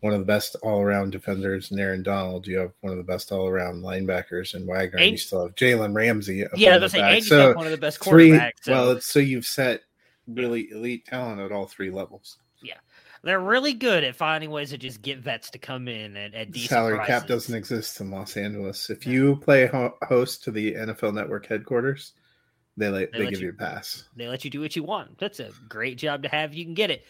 one of the best all around defenders in Aaron Donald. You have one of the best all around linebackers in Wagner. And, you still have Jalen Ramsey. Yeah, that's saying, so one of the best three, so. Well, so you've set really elite talent at all three levels. Yeah. They're really good at finding ways to just get vets to come in at, at decent salary prices. cap doesn't exist in Los Angeles. If you play ho- host to the NFL Network headquarters, they let, they, they give you, you a pass. They let you do what you want. That's a great job to have. You can get it.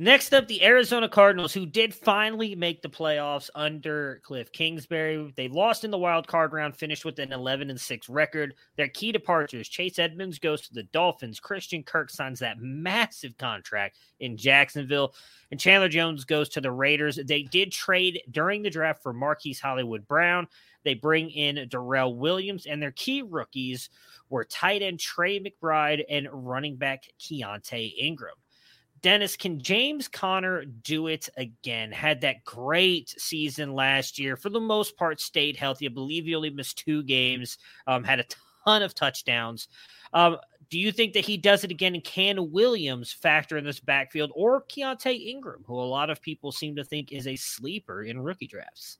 Next up, the Arizona Cardinals, who did finally make the playoffs under Cliff Kingsbury. They lost in the wild card round, finished with an 11 and 6 record. Their key departures Chase Edmonds goes to the Dolphins. Christian Kirk signs that massive contract in Jacksonville. And Chandler Jones goes to the Raiders. They did trade during the draft for Marquise Hollywood Brown. They bring in Darrel Williams, and their key rookies were tight end Trey McBride and running back Keaontay Ingram. Dennis, can James Conner do it again? Had that great season last year. For the most part, stayed healthy. I believe he only missed two games, um, had a ton of touchdowns. Um, do you think that he does it again? And can Williams factor in this backfield or Keaontay Ingram, who a lot of people seem to think is a sleeper in rookie drafts?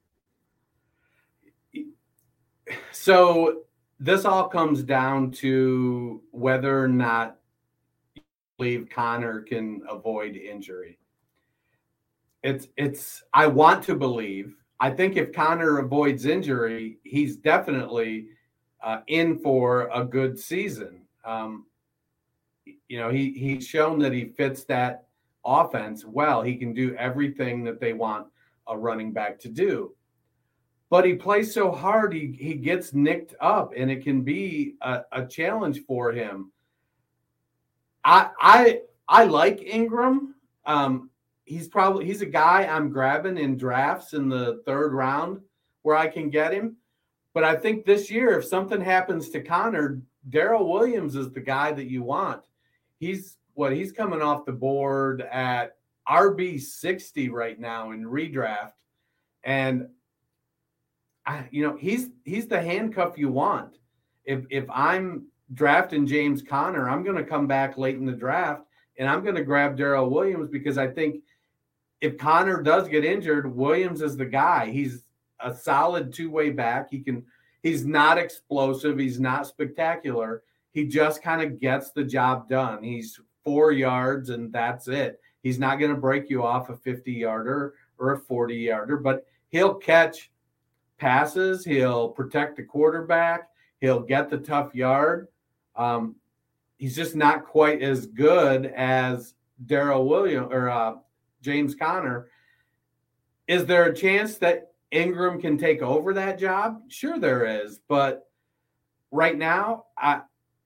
So this all comes down to whether or not believe Conner can avoid injury. It's it's I want to believe. I think if Conner avoids injury, he's definitely uh, in for a good season. Um, you know, he he's shown that he fits that offense well. He can do everything that they want a running back to do. But he plays so hard, he, he gets nicked up, and it can be a, a challenge for him I I I like Ingram. Um, he's probably he's a guy I'm grabbing in drafts in the third round where I can get him. But I think this year, if something happens to Conner, Darrel Williams is the guy that you want. He's what he's coming off the board at RB 60 right now in redraft. And I, you know, he's he's the handcuff you want. If if I'm drafting James Conner, I'm going to come back late in the draft and I'm going to grab Darrel Williams because I think if Conner does get injured, Williams is the guy. He's a solid two-way back. He can he's not explosive, he's not spectacular. He just kind of gets the job done. He's 4 yards and that's it. He's not going to break you off a 50-yarder or a 40-yarder, but he'll catch passes, he'll protect the quarterback, he'll get the tough yard. Um, he's just not quite as good as Darrel Williams or uh, James Conner. Is there a chance that Ingram can take over that job? Sure, there is, but right now, I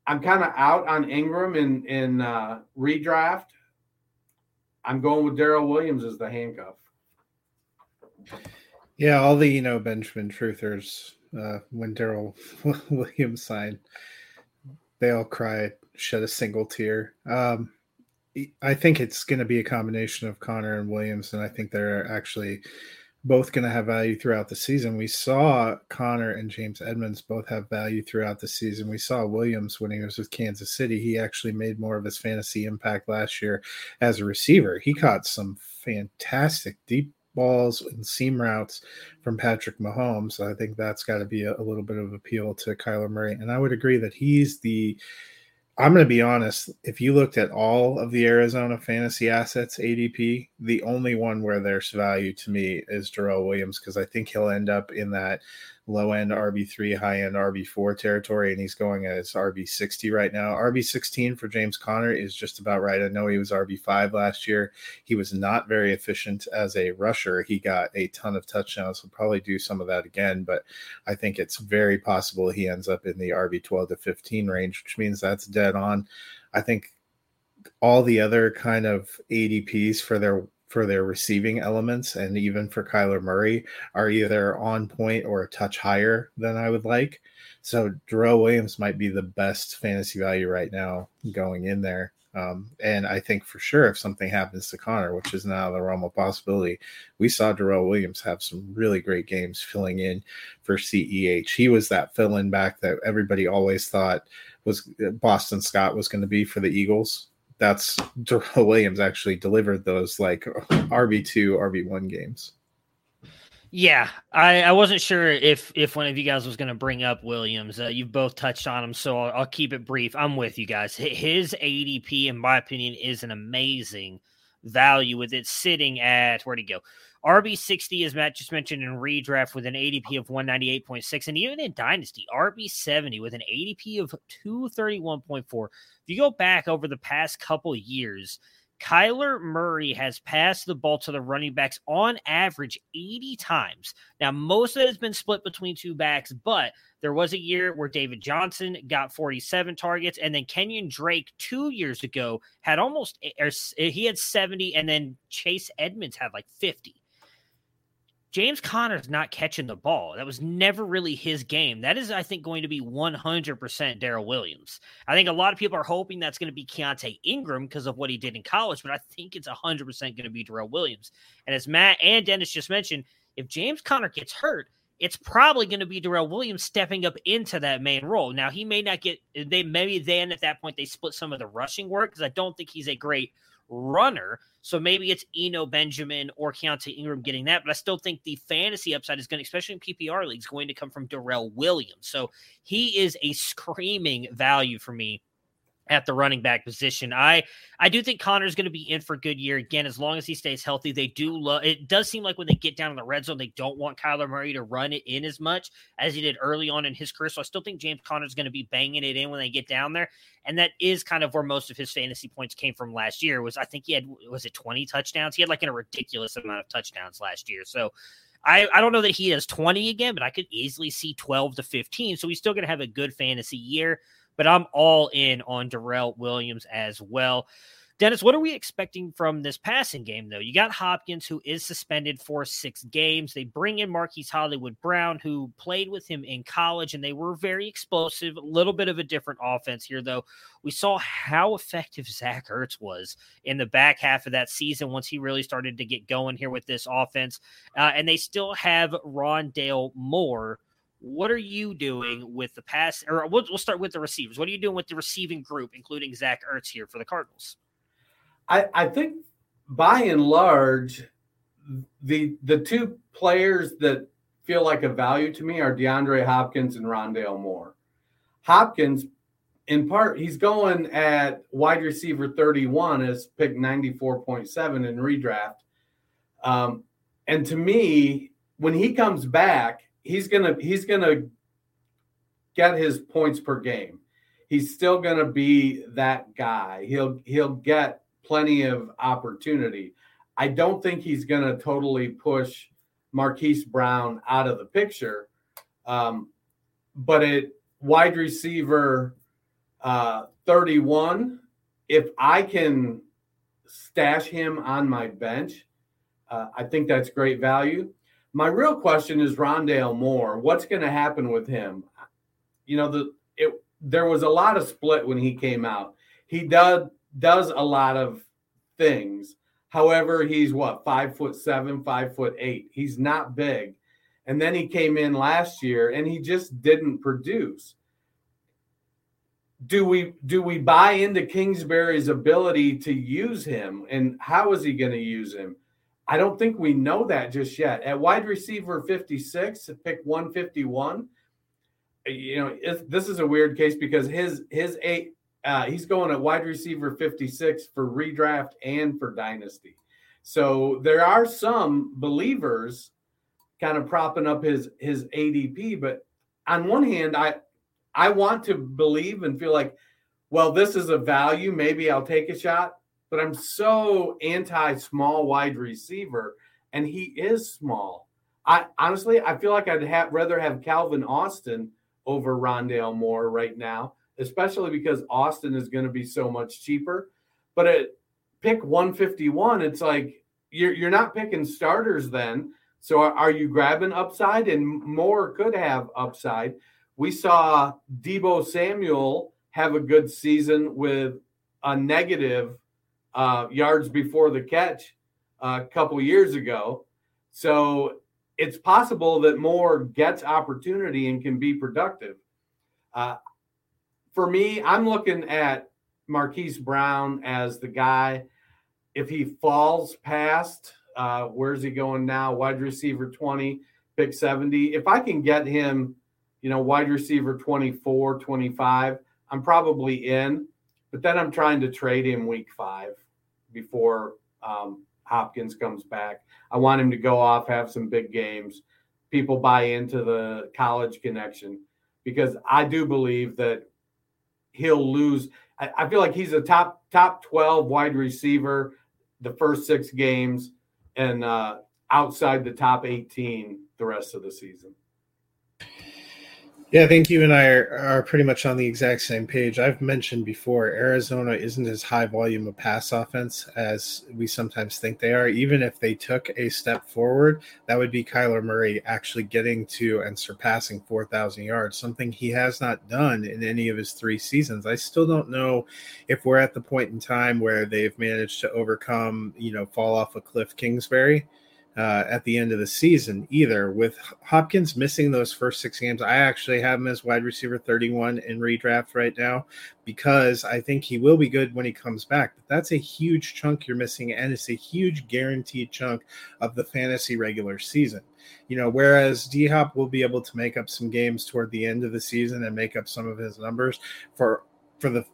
I'm kind of out on Ingram in in uh, redraft. I'm going with Darrel Williams as the handcuff. Yeah, all the you know Benjamin truthers uh, when Darrel Williams signed, they all cried, shed a single tear. Um, I think it's going to be a combination of Conner and Williams, and I think they're actually both going to have value throughout the season. We saw Conner and James Edmonds both have value throughout the season. We saw Williams when he was with Kansas City. He actually made more of his fantasy impact last year as a receiver. He caught some fantastic deep balls and seam routes from Patrick Mahomes. I think that's got to be a, a little bit of appeal to Kyler Murray. And I would agree that he's the I'm going to be honest. If you looked at all of the Arizona fantasy assets ADP, the only one where there's value to me is Darrel Williams because I think he'll end up in that low end RB3, high end RB4 territory, and he's going as RB60 right now. RB16 for James Conner is just about right. I know he was RB5 last year. He was not very efficient as a rusher. He got a ton of touchdowns. He'll probably do some of that again, but I think it's very possible he ends up in the RB12 to 15 range, which means that's dead on. I think all the other kind of ADPs for their for their receiving elements and even for Kyler Murray are either on point or a touch higher than I would like. So Darrel Williams might be the best fantasy value right now going in there. Um, and I think for sure if something happens to Conner, which is now the realm of possibility, we saw Darrel Williams have some really great games filling in for CEH. He was that fill in back that everybody always thought was Boston Scott was going to be for the Eagles that's Darrel Williams actually delivered those like RB two, RB one games. Yeah, I, I wasn't sure if if one of you guys was going to bring up Williams. Uh, you've both touched on him, so I'll, I'll, keep it brief. I'm with you guys. His ADP, in my opinion, is an amazing value with it sitting at where'd he go? RB60, as Matt just mentioned in redraft, with an ADP of 198.6, and even in Dynasty, RB70 with an ADP of 231.4. If you go back over the past couple years, Kyler Murray has passed the ball to the running backs on average 80 times. Now, most of it has been split between two backs, but there was a year where David Johnson got 47 targets, and then Kenyon Drake two years ago had almost, er, he had 70, and then Chase Edmonds had like 50. James Conner's not catching the ball. That was never really his game. That is, I think, going to be 100% Darrel Williams. I think a lot of people are hoping that's going to be Keaontay Ingram because of what he did in college, but I think it's 100% going to be Darrel Williams. And as Matt and Dennis just mentioned, if James Conner gets hurt, it's probably going to be Darrel Williams stepping up into that main role. Now, he may not get, they maybe then at that point they split some of the rushing work because I don't think he's a great runner. So maybe it's Eno Benjamin or Keaontay Ingram getting that, but I still think the fantasy upside is going to, especially in PPR leagues, going to come from Darrel Williams. So he is a screaming value for me at the running back position. I I do think Conner's going to be in for a good year again as long as he stays healthy. They do love it does seem like when they get down in the red zone they don't want Kyler Murray to run it in as much as he did early on in his career. So I still think James Conner's going to be banging it in when they get down there. And that is kind of where most of his fantasy points came from last year. Was I think he had was it 20 touchdowns? He had like a ridiculous amount of touchdowns last year. So I, I don't know that he has 20 again, but I could easily see 12 to 15. So he's still going to have a good fantasy year but I'm all in on Darrel Williams as well. Dennis, what are we expecting from this passing game, though? You got Hopkins, who is suspended for six games. They bring in Marquise Hollywood Brown, who played with him in college, and they were very explosive. A little bit of a different offense here, though. We saw how effective Zach Ertz was in the back half of that season once he really started to get going here with this offense. Uh, and they still have Rondale Moore. What are you doing with the pass? Or we'll, we'll start with the receivers. What are you doing with the receiving group, including Zach Ertz here for the Cardinals? I, I think by and large, the the two players that feel like a value to me are DeAndre Hopkins and Rondale Moore. Hopkins, in part, he's going at wide receiver 31 as pick 94.7 in redraft. Um, and to me, when he comes back, he's gonna he's gonna get his points per game. He's still gonna be that guy. He'll he'll get plenty of opportunity. I don't think he's to totally push Marquise Brown out of the picture. Um, but at wide receiver uh, 31, if I can stash him on my bench, uh, I think that's great value. My real question is Rondale Moore. What's going to happen with him? You know, the it there was a lot of split when he came out. He does does a lot of things. However, he's what five foot seven, five foot eight. He's not big. And then he came in last year and he just didn't produce. Do we do we buy into Kingsbury's ability to use him and how is he going to use him? I don't think we know that just yet. At wide receiver 56, pick 151, you know, this is a weird case because his his eight uh, he's going at wide receiver 56 for redraft and for dynasty. So there are some believers kind of propping up his his ADP, but on one hand, I I want to believe and feel like, well, this is a value. Maybe I'll take a shot. But I'm so anti small wide receiver, and he is small. I honestly, I feel like I'd have, rather have Calvin Austin over Rondale Moore right now especially because Austin is going to be so much cheaper. But at pick 151, it's like you're you're not picking starters then. So are, are you grabbing upside? And Moore could have upside. We saw Deebo Samuel have a good season with a negative uh, yards before the catch uh, a couple years ago. So it's possible that Moore gets opportunity and can be productive. Uh, for me, I'm looking at Marquise Brown as the guy. If he falls past, uh, where's he going now? Wide receiver 20, pick 70. If I can get him, you know, wide receiver 24, 25, I'm probably in. But then I'm trying to trade him week five before um, Hopkins comes back. I want him to go off, have some big games. People buy into the college connection because I do believe that he'll lose. I, I feel like he's a top top twelve wide receiver the first six games, and uh, outside the top eighteen the rest of the season. Yeah, I think you and I are, are pretty much on the exact same page. I've mentioned before, Arizona isn't as high volume of pass offense as we sometimes think they are. Even if they took a step forward, that would be Kyler Murray actually getting to and surpassing 4,000 yards, something he has not done in any of his three seasons. I still don't know if we're at the point in time where they've managed to overcome, you know, fall off a cliff Kingsbury uh, at the end of the season either. With Hopkins missing those first six games, I actually have him as wide receiver 31 in redraft right now because I think he will be good when he comes back. But that's a huge chunk you're missing, and it's a huge guaranteed chunk of the fantasy regular season. You know, whereas D Hop will be able to make up some games toward the end of the season and make up some of his numbers for for the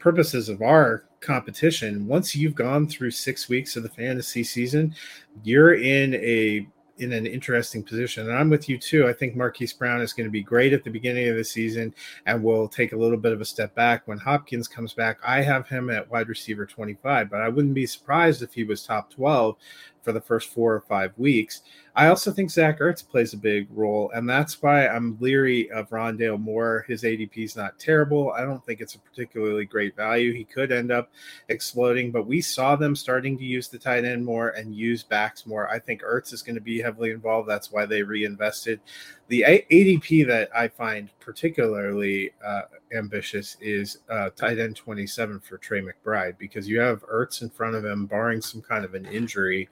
purposes of our competition, once you've gone through six weeks of the fantasy season, you're in a in an interesting position. And I'm with you too. I think Marquise Brown is going to be great at the beginning of the season and will take a little bit of a step back when Hopkins comes back. I have him at wide receiver 25, but I wouldn't be surprised if he was top 12 for the first four or five weeks. I also think Zach Ertz plays a big role, and that's why I'm leery of Rondale Moore. His ADP is not terrible. I don't think it's a particularly great value. He could end up exploding, but we saw them starting to use the tight end more and use backs more. I think Ertz is going to be heavily involved. That's why they reinvested. The ADP that I find particularly uh, ambitious is uh, tight end 27 for Trey McBride because you have Ertz in front of him, barring some kind of an injury.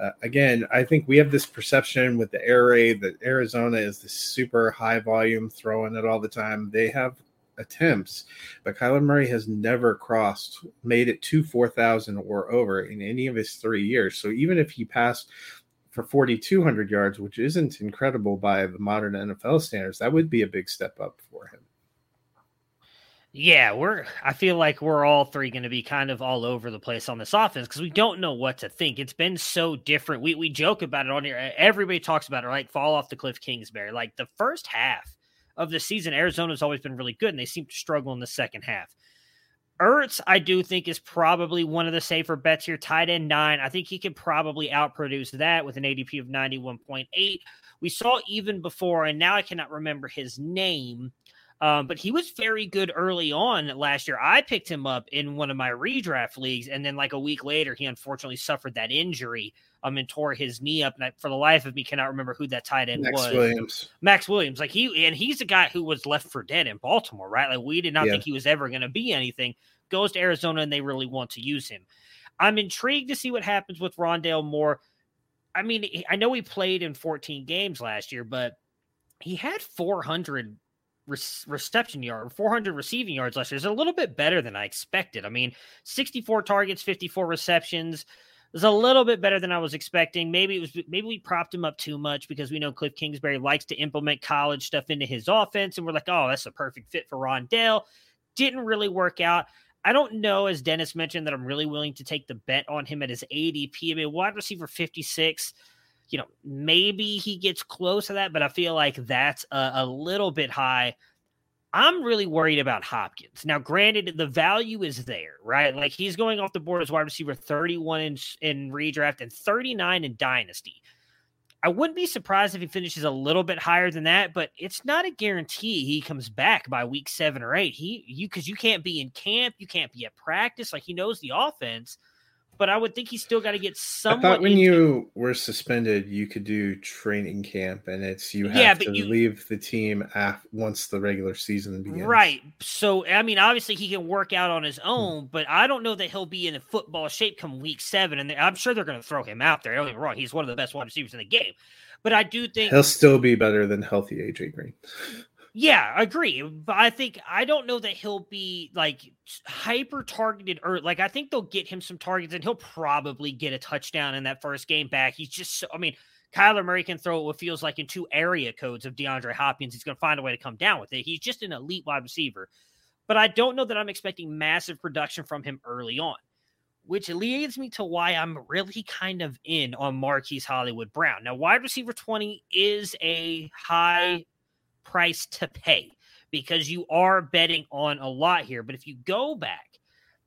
Uh, again, I think we have this perception with the air raid that Arizona is this super high volume throwing it all the time. They have attempts, but Kyler Murray has never crossed, made it to 4,000 or over in any of his three years. So even if he passed for 4,200 yards, which isn't incredible by the modern NFL standards, that would be a big step up for him. Yeah, we're. I feel like we're all three going to be kind of all over the place on this offense because we don't know what to think. It's been so different. We we joke about it on here. Everybody talks about it, like fall off the cliff, Kingsbury. Like the first half of the season, Arizona's always been really good, and they seem to struggle in the second half. Ertz, I do think is probably one of the safer bets here. Tight end nine, I think he can probably outproduce that with an ADP of ninety one point eight. We saw even before, and now I cannot remember his name um, but he was very good early on last year. I picked him up in one of my redraft leagues, and then like a week later, he unfortunately suffered that injury um, and tore his knee up. And I, for the life of me, cannot remember who that tight end Maxx was. Williams. Maxx Williams. Like he and he's a guy who was left for dead in Baltimore, right? Like we did not yeah. think he was ever going to be anything. Goes to Arizona, and they really want to use him. I'm intrigued to see what happens with Rondale Moore. I mean, I know he played in 14 games last year, but he had 400 reception yard, 400 receiving yards last year is a little bit better than I expected. I mean, 64 targets, 54 receptions is a little bit better than I was expecting. Maybe it was maybe we propped him up too much because we know Cliff Kingsbury likes to implement college stuff into his offense, and we're like, oh, that's a perfect fit for Rondale. Didn't really work out. I don't know, as Dennis mentioned, that I'm really willing to take the bet on him at his ADP. I mean, wide receiver 56 you know, maybe he gets close to that, but I feel like that's a, a little bit high. I'm really worried about Hopkins. Now, granted, the value is there, right? Like he's going off the board as wide receiver 31 in, in redraft and 39 in dynasty. I wouldn't be surprised if he finishes a little bit higher than that, but it's not a guarantee he comes back by week seven or eight. He you because you can't be in camp, you can't be at practice. Like he knows the offense but I would think he's still got to get some. I thought when into... you were suspended, you could do training camp, and it's you have yeah, to you... leave the team af- once the regular season begins. Right. So I mean, obviously he can work out on his hmm. own, but I don't know that he'll be in a football shape come week seven, and I'm sure they're going to throw him out there. Don't get me wrong; he's one of the best wide receivers in the game. But I do think he'll still be better than healthy AJ Green. Yeah, I agree. But I think I don't know that he'll be like hyper targeted or like I think they'll get him some targets and he'll probably get a touchdown in that first game back. He's just so I mean, Kyler Murray can throw what feels like in two area codes of DeAndre Hopkins. He's going to find a way to come down with it. He's just an elite wide receiver. But I don't know that I'm expecting massive production from him early on, which leads me to why I'm really kind of in on Marquise Hollywood Brown. Now, wide receiver 20 is a high price to pay because you are betting on a lot here. But if you go back,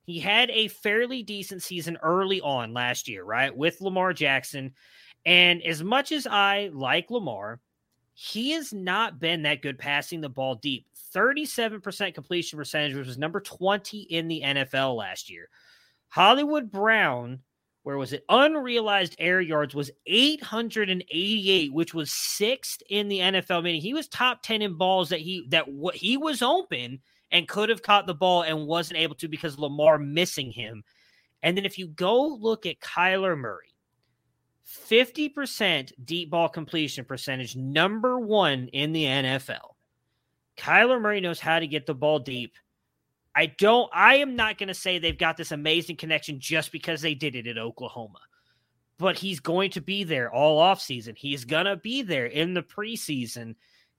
he had a fairly decent season early on last year, right? With Lamar Jackson. And as much as I like Lamar, he has not been that good passing the ball deep. 37% completion percentage, which was number 20 in the NFL last year. Hollywood Brown where was it? Unrealized air yards was 888, which was sixth in the NFL. Meaning he was top 10 in balls that he that what he was open and could have caught the ball and wasn't able to because Lamar missing him. And then if you go look at Kyler Murray, 50% deep ball completion percentage, number one in the NFL. Kyler Murray knows how to get the ball deep. I don't, I am not going to say they've got this amazing connection just because they did it at Oklahoma, but he's going to be there all offseason. He's going to be there in the preseason.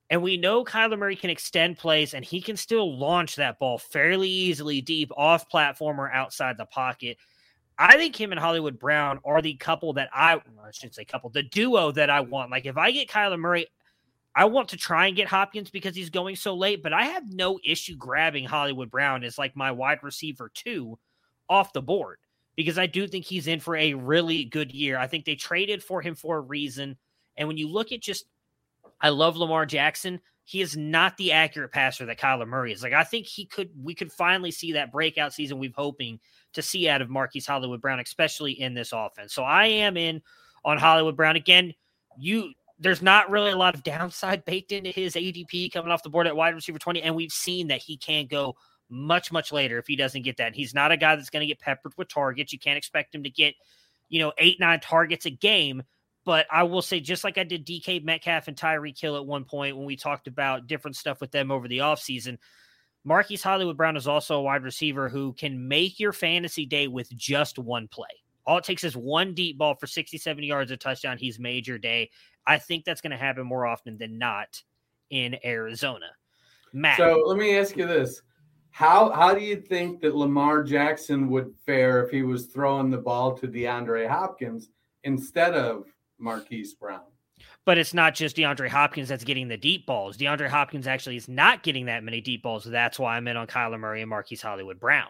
And we know Kyler Murray can extend plays and he can still launch that ball fairly easily deep off platform or outside the pocket. I think him and Hollywood Brown are the couple that I, I should say couple, the duo that I want. Like if I get Kyler Murray, I want to try and get Hopkins because he's going so late, but I have no issue grabbing Hollywood Brown as like my wide receiver two off the board because I do think he's in for a really good year. I think they traded for him for a reason. And when you look at just, I love Lamar Jackson. He is not the accurate passer that Kyler Murray is. Like I think he could, we could finally see that breakout season we've hoping to see out of Marquise Hollywood Brown, especially in this offense. So I am in on Hollywood Brown again. You there's not really a lot of downside baked into his ADP coming off the board at wide receiver 20. And we've seen that he can't go much, much later if he doesn't get that. He's not a guy that's going to get peppered with targets. You can't expect him to get, you know, eight, nine targets a game. But I will say, just like I did DK Metcalf and Tyreek Hill at one point when we talked about different stuff with them over the offseason, Marquise Hollywood Brown is also a wide receiver who can make your fantasy day with just one play. All it takes is one deep ball for 67 yards, a touchdown. He's made your day. I think that's going to happen more often than not in Arizona. Matt. So let me ask you this. How how do you think that Lamar Jackson would fare if he was throwing the ball to DeAndre Hopkins instead of Marquise Brown? But it's not just DeAndre Hopkins that's getting the deep balls. DeAndre Hopkins actually is not getting that many deep balls. That's why I'm in on Kyler Murray and Marquise Hollywood Brown.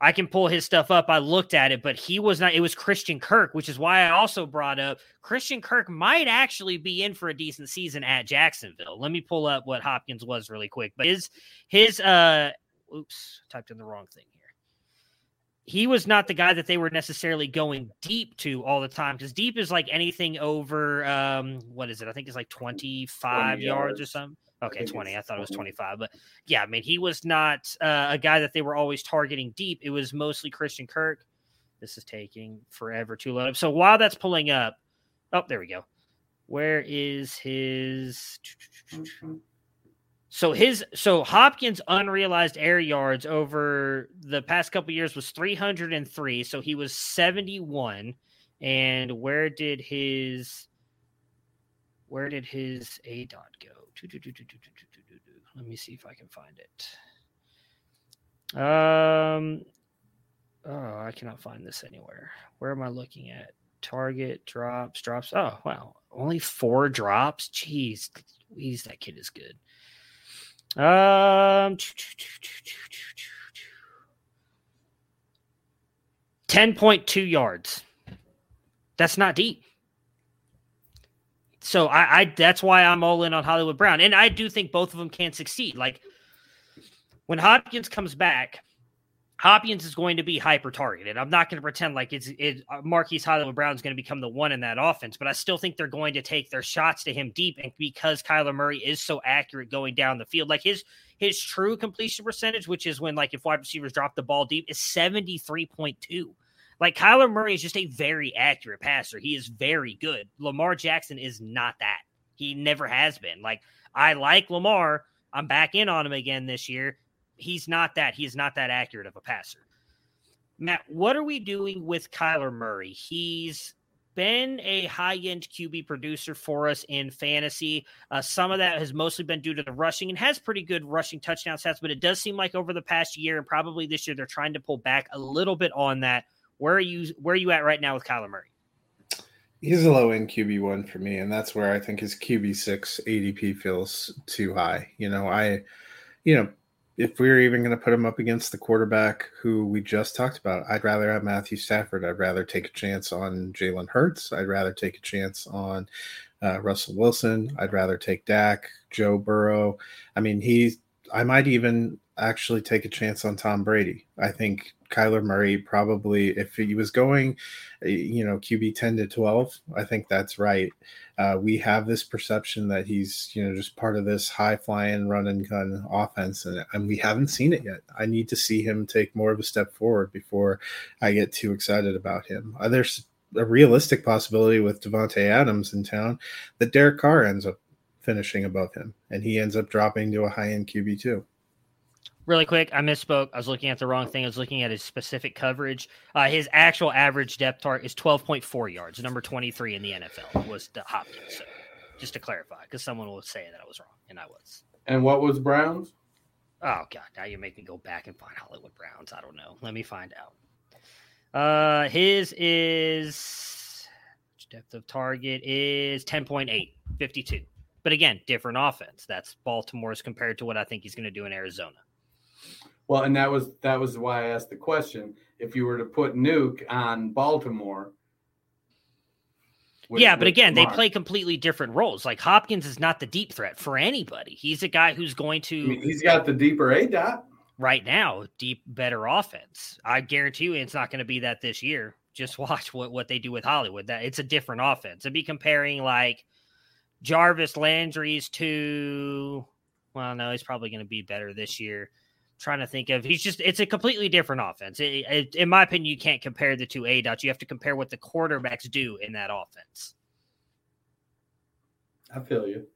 I can pull his stuff up. I looked at it, but he was not. It was Christian Kirk, which is why I also brought up Christian Kirk might actually be in for a decent season at Jacksonville. Let me pull up what Hopkins was really quick. But his his uh, oops, typed in the wrong thing here. He was not the guy that they were necessarily going deep to all the time because deep is like anything over um, what is it? I think it's like twenty five yards or something. Okay, I 20. I thought it was 25. But yeah, I mean, he was not uh, a guy that they were always targeting deep. It was mostly Christian Kirk. This is taking forever to load up. So while that's pulling up, oh, there we go. Where is his. So his so Hopkins unrealized air yards over the past couple years was 303. So he was 71. And where did his where did his A dot go? Let me see if I can find it. Um, oh, I cannot find this anywhere. Where am I looking at? Target drops, drops. Oh, wow, only four drops. Jeez, Louise, that kid is good. Um, ten point two yards. That's not deep. So I, I that's why I'm all in on Hollywood Brown, and I do think both of them can succeed. Like when Hopkins comes back, Hopkins is going to be hyper targeted. I'm not going to pretend like it's it, Marquise Hollywood Brown is going to become the one in that offense, but I still think they're going to take their shots to him deep. And because Kyler Murray is so accurate going down the field, like his his true completion percentage, which is when like if wide receivers drop the ball deep, is 73.2. Like Kyler Murray is just a very accurate passer. He is very good. Lamar Jackson is not that. He never has been. Like I like Lamar. I'm back in on him again this year. He's not that. He is not that accurate of a passer. Matt, what are we doing with Kyler Murray? He's been a high end QB producer for us in fantasy. Uh, some of that has mostly been due to the rushing and has pretty good rushing touchdown stats, but it does seem like over the past year and probably this year, they're trying to pull back a little bit on that where are you where are you at right now with Kyler Murray? He's a low end QB one for me, and that's where I think his QB six ADP feels too high. You know, I, you know, if we are even going to put him up against the quarterback who we just talked about, I'd rather have Matthew Stafford. I'd rather take a chance on Jalen Hurts. I'd rather take a chance on uh, Russell Wilson. I'd rather take Dak, Joe Burrow. I mean, he's. I might even actually take a chance on Tom Brady. I think Kyler Murray probably, if he was going, eh, you know, QB 10 to 12, I think that's right. Uh, we have this perception that he's, you know, just part of this high flying run and gun offense, and, and we haven't seen it yet. I need to see him take more of a step forward before I get too excited about him. Uh, there's a realistic possibility with Davante Adams in town that Derek Carr ends up finishing above him, and he ends up dropping to a high end QB too really quick, I misspoke. I was looking at the wrong thing. I was looking at his specific coverage. Uh, his actual average depth chart is 12.4 yards, number 23 in the NFL was the Hopkins. So just to clarify, because someone will say that I was wrong, and I was. And what was Browns? Oh God! Now you make me go back and find Hollywood Browns. I don't know. Let me find out. Uh, his is depth of target is 10.8, 52. But again, different offense. That's Baltimore's compared to what I think he's going to do in Arizona. Well, and that was that was why I asked the question. If you were to put Nuke on Baltimore, with- yeah, but again, they play completely different roles. Like Hopkins is not the deep threat for anybody. He's a guy who's going to I mean, he's got the deeper A dot. right now deep better offense. I guarantee you it's not going to be that this year. Just watch what, what they do with Hollywood. That it's a different offense. I'd be comparing like Jarvis Landry's to well, no, he's probably going to be better this year. Trying to think of he's just it's a completely different offense. It, it, in my opinion, you can't compare the two A dots. You have to compare what the quarterbacks do in that offense. I feel you.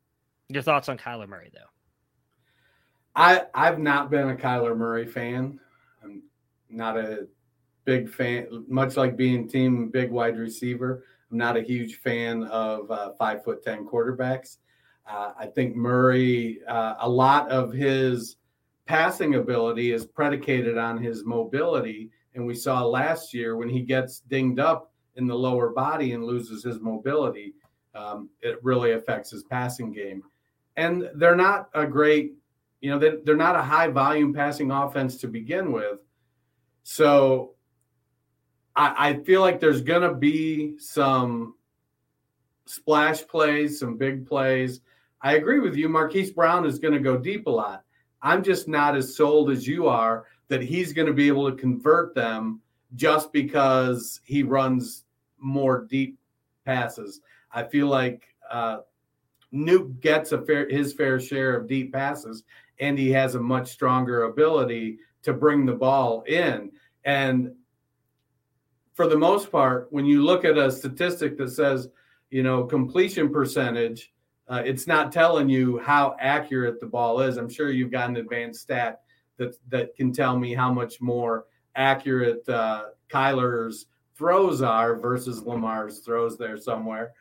Your thoughts on Kyler Murray though? I I've not been a Kyler Murray fan. I'm not a big fan. Much like being team big wide receiver, I'm not a huge fan of uh, five foot ten quarterbacks. Uh, I think Murray, uh, a lot of his passing ability is predicated on his mobility, and we saw last year when he gets dinged up in the lower body and loses his mobility, um, it really affects his passing game. And they're not a great you know, they, they're not a high volume passing offense to begin with. So I, I feel like there's going to be some splash plays, some big plays. I agree with you. Marquise Brown is going to go deep a lot. I'm just not as sold as you are that he's going to be able to convert them just because he runs more deep passes. I feel like uh, Nuke gets a fair his fair share of deep passes, and he has a much stronger ability to bring the ball in. And for the most part, when you look at a statistic that says, you know, completion percentage, uh, it's not telling you how accurate the ball is. I'm sure you've got an advanced stat that that can tell me how much more accurate uh, Kyler's throws are versus Lamar's throws there somewhere.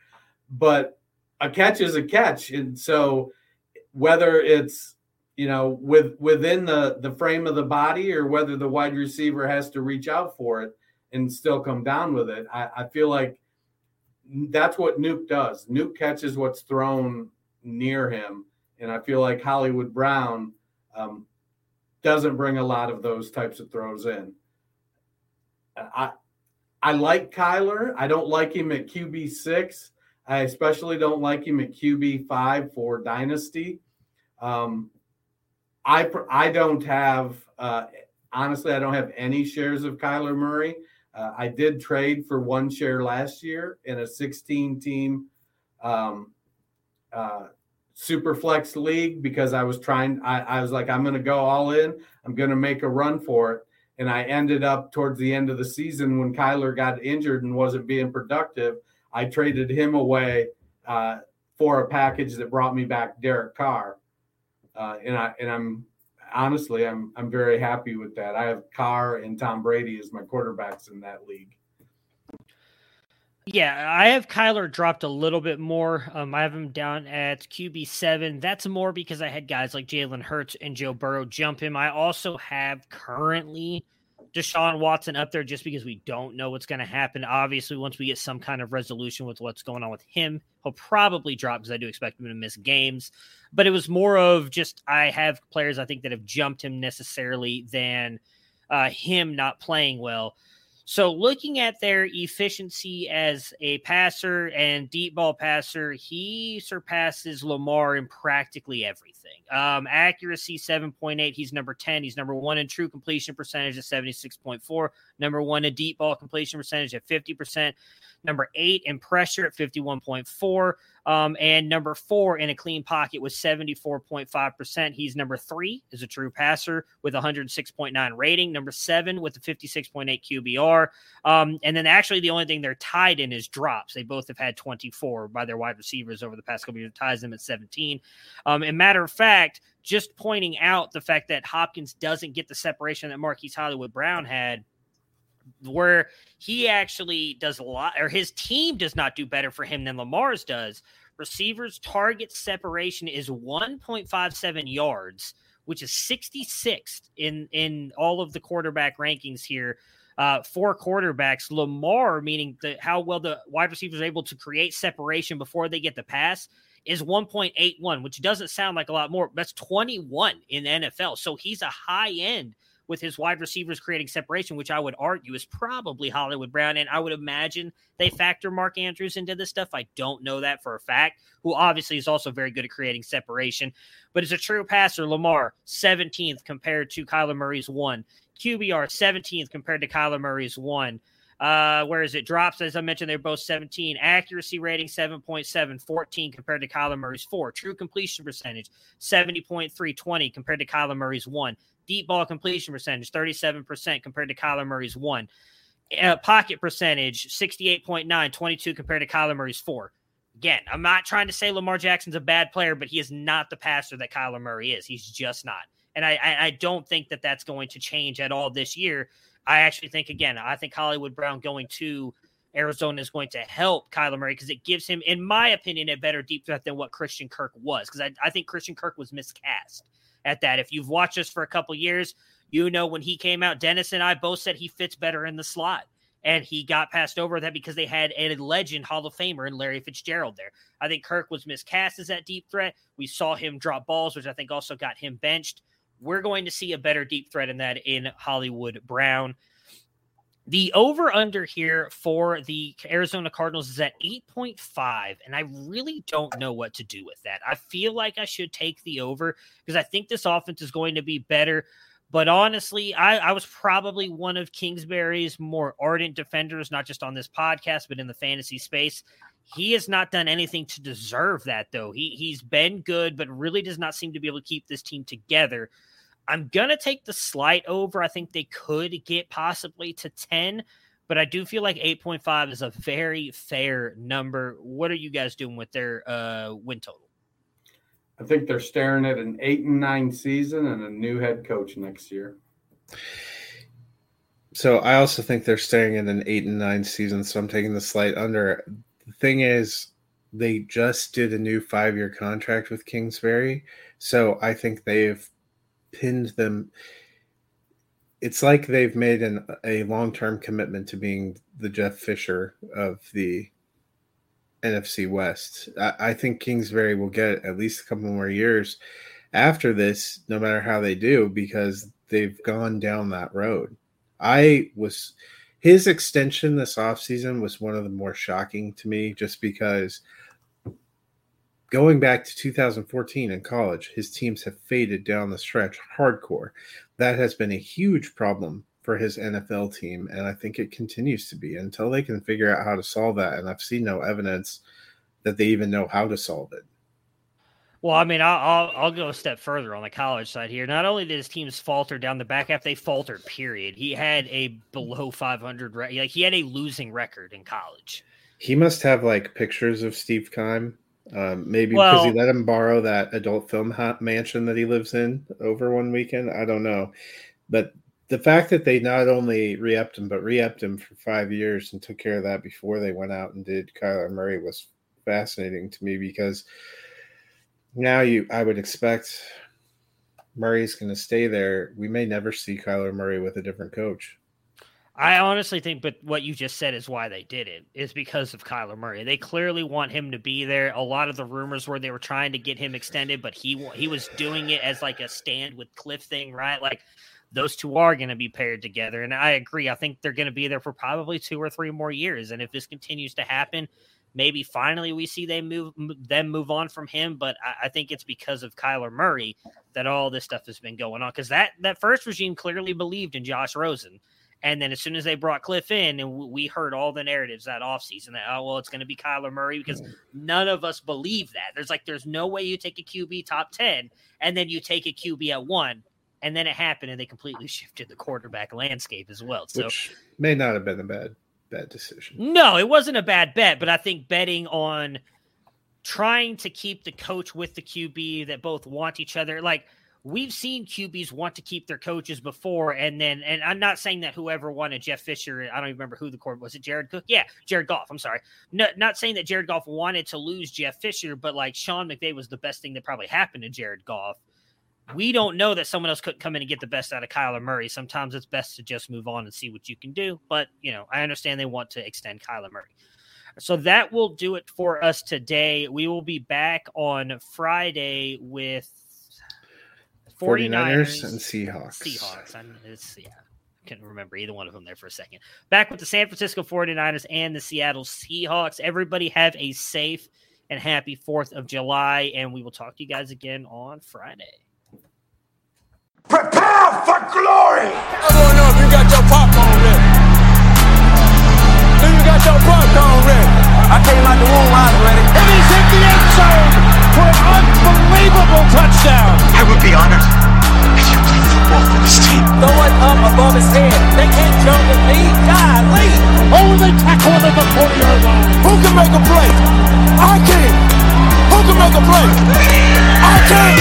But a catch is a catch, and so whether it's you know with within the the frame of the body or whether the wide receiver has to reach out for it and still come down with it, I, I feel like that's what Nuke does. Nuke catches what's thrown near him, and I feel like Hollywood Brown um, doesn't bring a lot of those types of throws in. I I like Kyler. I don't like him at QB six. I especially don't like him at QB five for dynasty. Um, I I don't have uh, honestly I don't have any shares of Kyler Murray. Uh, I did trade for one share last year in a 16 team um, uh, super flex league because I was trying. I, I was like I'm going to go all in. I'm going to make a run for it. And I ended up towards the end of the season when Kyler got injured and wasn't being productive. I traded him away uh, for a package that brought me back Derek Carr, uh, and I and I'm honestly I'm I'm very happy with that. I have Carr and Tom Brady as my quarterbacks in that league. Yeah, I have Kyler dropped a little bit more. Um, I have him down at QB seven. That's more because I had guys like Jalen Hurts and Joe Burrow jump him. I also have currently Deshaun Watson up there just because we don't know what's going to happen. Obviously, once we get some kind of resolution with what's going on with him, he'll probably drop because I do expect him to miss games. But it was more of just I have players I think that have jumped him necessarily than uh, him not playing well. So, looking at their efficiency as a passer and deep ball passer, he surpasses Lamar in practically everything. Um, accuracy 7.8, he's number 10. He's number one in true completion percentage at 76.4, number one in deep ball completion percentage at 50%, number eight in pressure at 51.4, um, and number four in a clean pocket was 74.5%. He's number three as a true passer with 106.9 rating, number seven with a 56.8 QBR. Um, and then actually the only thing they're tied in is drops. They both have had 24 by their wide receivers over the past couple years, ties them at 17. Um, and matter of fact, just pointing out the fact that Hopkins doesn't get the separation that Marquise Hollywood Brown had where he actually does a lot, or his team does not do better for him than Lamar's does. Receivers' target separation is 1.57 yards, which is 66th in in all of the quarterback rankings here. Uh, for quarterbacks, Lamar, meaning the, how well the wide receivers are able to create separation before they get the pass, is 1.81, which doesn't sound like a lot more. That's 21 in the NFL. So he's a high end with his wide receivers creating separation, which I would argue is probably Hollywood Brown. And I would imagine they factor Mark Andrews into this stuff. I don't know that for a fact, who obviously is also very good at creating separation. But as a true passer, Lamar, 17th compared to Kyler Murray's one. QBR, 17th compared to Kyler Murray's one. Uh, whereas it drops, as I mentioned, they're both 17. Accuracy rating 7.7, 14 compared to Kyler Murray's 4. True completion percentage 70.3, 20 compared to Kyler Murray's 1. Deep ball completion percentage 37% compared to Kyler Murray's 1. Uh, pocket percentage 68.9, 22 compared to Kyler Murray's 4. Again, I'm not trying to say Lamar Jackson's a bad player, but he is not the passer that Kyler Murray is. He's just not. And I, I, I don't think that that's going to change at all this year I actually think again, I think Hollywood Brown going to Arizona is going to help Kyler Murray because it gives him, in my opinion, a better deep threat than what Christian Kirk was. Because I, I, think Christian Kirk was miscast at that. If you've watched us for a couple years, you know when he came out, Dennis and I both said he fits better in the slot. And he got passed over that because they had a legend Hall of Famer in Larry Fitzgerald there. I think Kirk was miscast as that deep threat. We saw him drop balls, which I think also got him benched we're going to see a better deep threat in that in Hollywood Brown. The over under here for the Arizona Cardinals is at 8.5, and I really don't know what to do with that. I feel like I should take the over because I think this offense is going to be better. But honestly, I, I, was probably one of Kingsbury's more ardent defenders, not just on this podcast, but in the fantasy space. He has not done anything to deserve that, though. He he's been good, but really does not seem to be able to keep this team together. I'm gonna take the slight over. I think they could get possibly to 10, but I do feel like 8.5 is a very fair number. What are you guys doing with their uh, win total? I think they're staring at an eight and nine season and a new head coach next year. So I also think they're staring at an eight and nine season. So I'm taking the slight under. The thing is, they just did a new five year contract with Kingsbury. So I think they've pinned them it's like they've made an, a long-term commitment to being the Jeff Fisher of the NFC West. I, I, think Kingsbury will get at least a couple more years after this, no matter how they do, because they've gone down that road. I was his extension this offseason was one of the more shocking to me just because – going back to 2014 in college, his teams have faded down the stretch hardcore. That has been a huge problem for his NFL team, and I think it continues to be until they can figure out how to solve that. And I've seen no evidence that they even know how to solve it. Well, I mean, I'll, I'll, I'll go a step further on the college side here. Not only did his teams falter down the back half, they faltered. Period. He had a below 500 like he had a losing record in college. He must have like pictures of Steve Keim um, maybe well, because he let him borrow that adult film mansion that he lives in over one weekend. I don't know, but the fact that they not only re-upped him but re-upped him for five years and took care of that before they went out and did Kyler Murray was fascinating to me because now you I would expect Murray's going to stay there. We may never see Kyler Murray with a different coach. I honestly think, but what you just said is why they did it is because of Kyler Murray. They clearly want him to be there. A lot of the rumors were they were trying to get him extended, but he he was doing it as like a stand with Cliff thing, right? Like those two are going to be paired together, and I agree. I think they're going to be there for probably two or three more years, and if this continues to happen, maybe finally we see they move them move on from him. But I, I think it's because of Kyler Murray that all this stuff has been going on because that that first regime clearly believed in Josh Rosen and then as soon as they brought Cliff in, and we heard all the narratives that offseason that, oh, well, it's going to be Kyler Murray because mm. none of us believe that. There's like, there's no way you take a QB top 10 and then you take a QB at one. And then it happened and they completely shifted the quarterback landscape as well. So, Which may not have been a bad, bad decision. No, it wasn't a bad bet, but I think betting on trying to keep the coach with the QB that both want each other, like, we've seen QBs want to keep their coaches before, and then, and I'm not saying that whoever won wanted Jeff Fisher, I don't even remember who the court was. It Jared Cook? Yeah, Jared Goff. I'm sorry. No, not saying that Jared Goff wanted to lose Jeff Fisher, but like Sean McVay was the best thing that probably happened to Jared Goff. We don't know that someone else could come in and get the best out of Kyler Murray. Sometimes it's best to just move on and see what you can do. But, you know, I understand they want to extend Kyler Murray. So that will do it for us today. We will be back on Friday with 49ers 49ers and Seahawks. Seahawks. I, it's, yeah, couldn't remember either one of them there for a second. Back with the San Francisco 49ers and the Seattle Seahawks. Everybody have a safe and happy 4th of July, and we will talk to you guys again on Friday. Prepare for glory! I don't know if you got your popcorn ready. Do you got your popcorn ready? I came out the womb, I was ready. And he's hit the end zone for an unbelievable touchdown. I would be honored if you played football for this team. Throw it up above his head. They can't jump at me. God, Lee. only they tackle him at the 40-yard line. Who can make a play? I can. Who can make a play? I can.